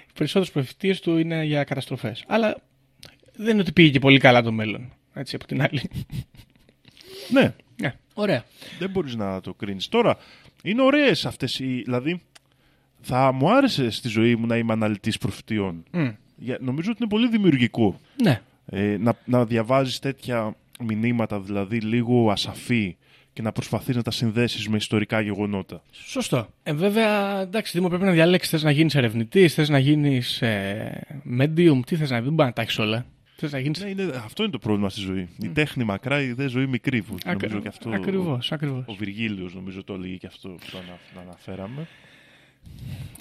Οι περισσότερες προφητείες του είναι για καταστροφές. Αλλά δεν είναι ότι πήγε και πολύ καλά το μέλλον. Έτσι, από την άλλη. Ναι, Ναι, ωραία. δεν μπορείς να το κρίνεις. Τώρα, είναι ωραίες αυτές οι... Δηλαδή, θα μου άρεσε στη ζωή μου να είμαι αναλυτής προφητείων. Μμ. Για, νομίζω ότι είναι πολύ δημιουργικό. Ναι, Ε, να, να διαβάζεις τέτοια μηνύματα, δηλαδή λίγο ασαφή και να προσπαθείς να τα συνδέσεις με ιστορικά γεγονότα. σωστό. Ε, βέβαια, εντάξει, Δήμο, πρέπει να διαλέξεις. Θες να γίνεις ερευνητής, θες να γίνεις ε, medium, τι θες να γίνει. Δεν μπορεί να τα έχεις όλα. Θε να γίνει. Ναι, είναι, αυτό είναι το πρόβλημα στη ζωή. Η τέχνη μακρά, η δε ζωή μικρή. Που νομίζω και αυτό. Ακριβώς, ακριβώς. Ο Βυργίλιος νομίζω το έλεγε και αυτό που το ανα- αναφέραμε.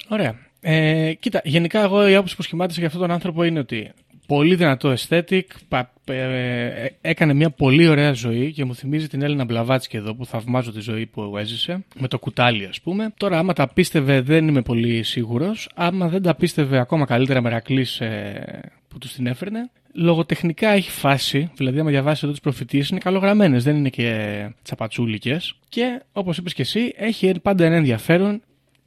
Ωραία. Ε, κοίτα, γενικά εγώ η άποψη που σχημάτισα για αυτόν τον άνθρωπο είναι ότι πολύ δυνατό aesthetic, πα- ε, ε, έκανε μια πολύ ωραία ζωή και μου θυμίζει την Έλληνα Μπλαβάτσκι εδώ που θαυμάζω τη ζωή που έζησε, με το κουτάλι ας πούμε. Τώρα άμα τα πίστευε δεν είμαι πολύ σίγουρος, άμα δεν τα πίστευε ακόμα καλύτερα Μερακλής ε, που τους την έφερνε. Λογοτεχνικά έχει φάση, δηλαδή άμα διαβάσεις εδώ τις προφητείες είναι καλογραμμένες, δεν είναι και τσαπατσούλικες. Και όπως είπες και εσύ, έχει πάντα ένα ενδιαφέρον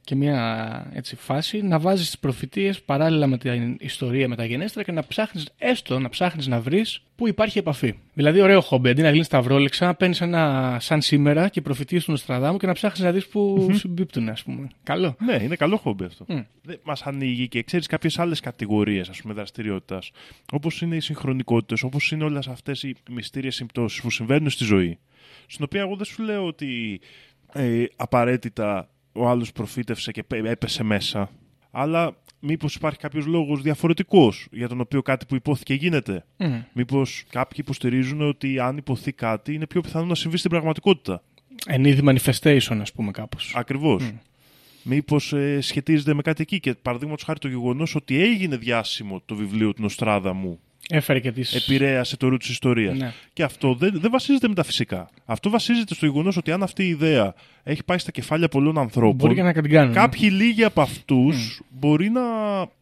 και μια έτσι, φάση να βάζεις τις προφητείες παράλληλα με την ιστορία μεταγενέστερα και να ψάχνεις έστω να ψάχνεις να βρεις που υπάρχει επαφή. Δηλαδή ωραίο χόμπι, αντί να γίνεις ταυρόλεξα, να παίρνεις ένα σαν σήμερα και προφητείες του Νοστραδάμου και να ψάχνεις να δεις που συμπίπτουν ας πούμε. Καλό. Ναι, είναι καλό χόμπι αυτό. Μμ. Δεν Μας ανοίγει και ξέρεις κάποιες άλλες κατηγορίες δραστηριότητας. Όπως είναι οι συγχρονικότητες, όπως είναι όλες αυτές οι μυστήριες συμπτώσεις που συμβαίνουν στη ζωή. Στην οποία εγώ δεν σου λέω ότι ε, απαραίτητα ο άλλος προφήτευσε και πέ- έπεσε μέσα. Αλλά μήπως υπάρχει κάποιος λόγος διαφορετικός για τον οποίο κάτι που υπόθηκε γίνεται; Μμ. Μήπως κάποιοι υποστηρίζουν ότι αν υποθεί κάτι είναι πιο πιθανό να συμβεί στην πραγματικότητα; Εν είδη manifestation ας πούμε κάπως. Ακριβώς. Μήπως ε, σχετίζεται με κάτι εκεί; Και παραδείγματος χάρη το γεγονός ότι έγινε διάσημο το βιβλίο του Νοστράδαμου Έφερε και τις... επηρέασε το ρου της ιστορίας. Ναι. Και αυτό δεν, δεν βασίζεται μεταφυσικά. Αυτό βασίζεται στο γεγονός ότι αν αυτή η ιδέα έχει πάει στα κεφάλια πολλών ανθρώπων. Μπορεί και να την κάνουν. Κάποιοι λίγοι από αυτούς μπορεί να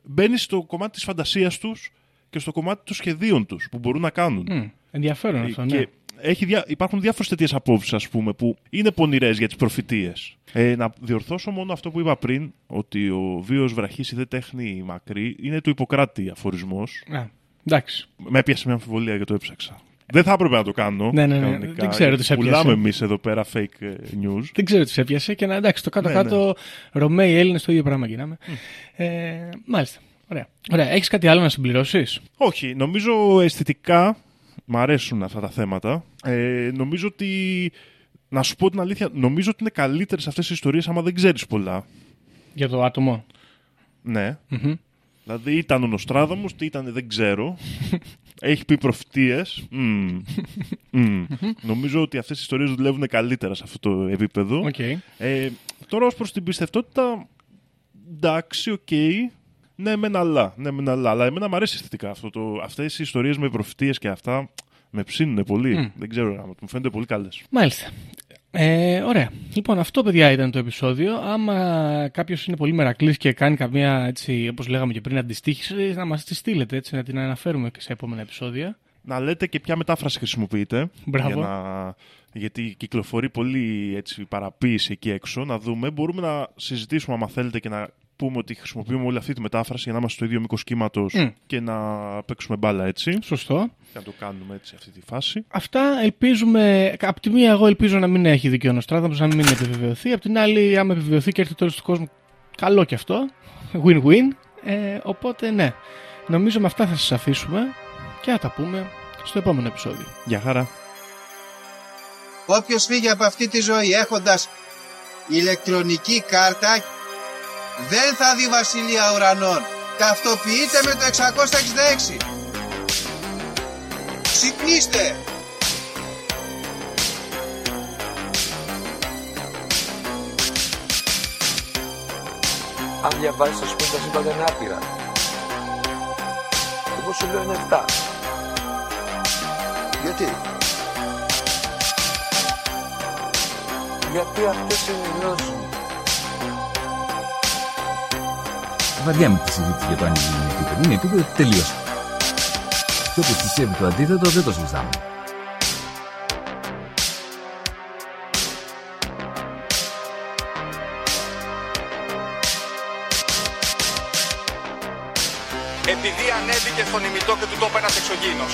μπαίνει στο κομμάτι της φαντασίας τους και στο κομμάτι των σχεδίων τους που μπορούν να κάνουν. Μμ. Ενδιαφέρον αυτό, ναι. Και έχει δια... υπάρχουν διάφορες τέτοιες απόψεις, ας πούμε, που είναι πονηρές για τις προφητείες. Ε, να διορθώσω μόνο αυτό που είπα πριν, ότι ο βίος βραχή δεν τέχνη μακρύ, είναι του Ιπποκράτη αφορισμός. Α, εντάξει. Με έπιασε μια αμφιβολία και το έψαξα. Δεν θα έπρεπε να το κάνω. Ναι, ναι, ναι. κανονικά, Δεν ξέρω γιατί τι σε έπιασε. Πουλάμε εμείς εδώ πέρα fake ε, news. Δεν ξέρω τι σε έπιασε και να εντάξει, το κάτω-κάτω Ρωμαίοι Έλληνες το ίδιο πράγμα γίναμε. Ε, μάλιστα. Ωραία. Ωραία. Έχεις κάτι άλλο να συμπληρώσεις; Όχι, νομίζω αισθητικά μ' αρέσουν αυτά τα θέματα. Ε, νομίζω ότι. Να σου πω την αλήθεια, νομίζω ότι είναι καλύτερες αυτές οι ιστορίες άμα δεν ξέρεις πολλά. Για το άτομο. Ναι. Μμμ. Δηλαδή ήταν ο Νοστράδαμος, τι ήταν δεν ξέρω. *laughs* Έχει πει προφητείες. *laughs* Μμμ. Μμμ. Νομίζω ότι αυτές οι ιστορίες δουλεύουν καλύτερα σε αυτό το επίπεδο. Οκ. Ε, τώρα ως προς την πιστευτότητα, εντάξει, οκ. Ναι, μεν αλλά. Ναι, μεν αλλά. Αλλά εμένα μου αρέσει αισθητικά αυτό. Το, αυτές οι ιστορίες με προφητείες και αυτά με ψήνουν πολύ. Δεν ξέρω, μου φαίνονται πολύ καλές. Μάλιστα. Ε, ωραία. Λοιπόν, αυτό παιδιά ήταν το επεισόδιο. Άμα κάποιος είναι πολύ μερακλής και κάνει καμία, έτσι, όπως λέγαμε και πριν, αντιστοίχηση, να μας τη στείλετε έτσι, να την αναφέρουμε και σε επόμενα επεισόδια. να λέτε και ποια μετάφραση χρησιμοποιείτε. Μπράβο. Για να... Γιατί κυκλοφορεί πολύ έτσι, παραποίηση εκεί έξω. Να δούμε. Μπορούμε να συζητήσουμε, άμα θέλετε, και να πούμε ότι χρησιμοποιούμε όλη αυτή τη μετάφραση για να είμαστε στο ίδιο μήκος κύματος Μμ. και να παίξουμε μπάλα έτσι. Σωστό. Και να το κάνουμε έτσι αυτή τη φάση. Αυτά ελπίζουμε. Απ' τη μία, εγώ ελπίζω να μην έχει δίκιο ο Νοστράδαμος, να μην επιβεβαιωθεί. Απ' την άλλη, άμα επιβεβαιωθεί και έρθει το τέλος του κόσμου, καλό και αυτό. Win-win. Ε, οπότε, ναι. Νομίζω με αυτά θα σας αφήσουμε και θα τα πούμε στο επόμενο επεισόδιο. Γεια χαρά. Όποιος φύγει από αυτή τη ζωή έχοντας ηλεκτρονική κάρτα δεν θα δει βασιλεία ουρανών. Ταυτοποιείτε με το 666. Ξυπνήστε! Αν διαβάζεις θα σου πει τα σύμπαντα είναι άπειρα. Εγώ σου λέω είναι 7. Γιατί; Γιατί αυτές είναι οι γνώσεις μου. Βαριά με τη συζήτηση για το αν είναι επίπεδο. Είναι επίπεδο τελείωσε. Και όποιος πιστεύει το αντίθετο δεν το συζητάμε. Επειδή ανέβηκε στον ημιτό και του τόπου ένας εξωγήινος.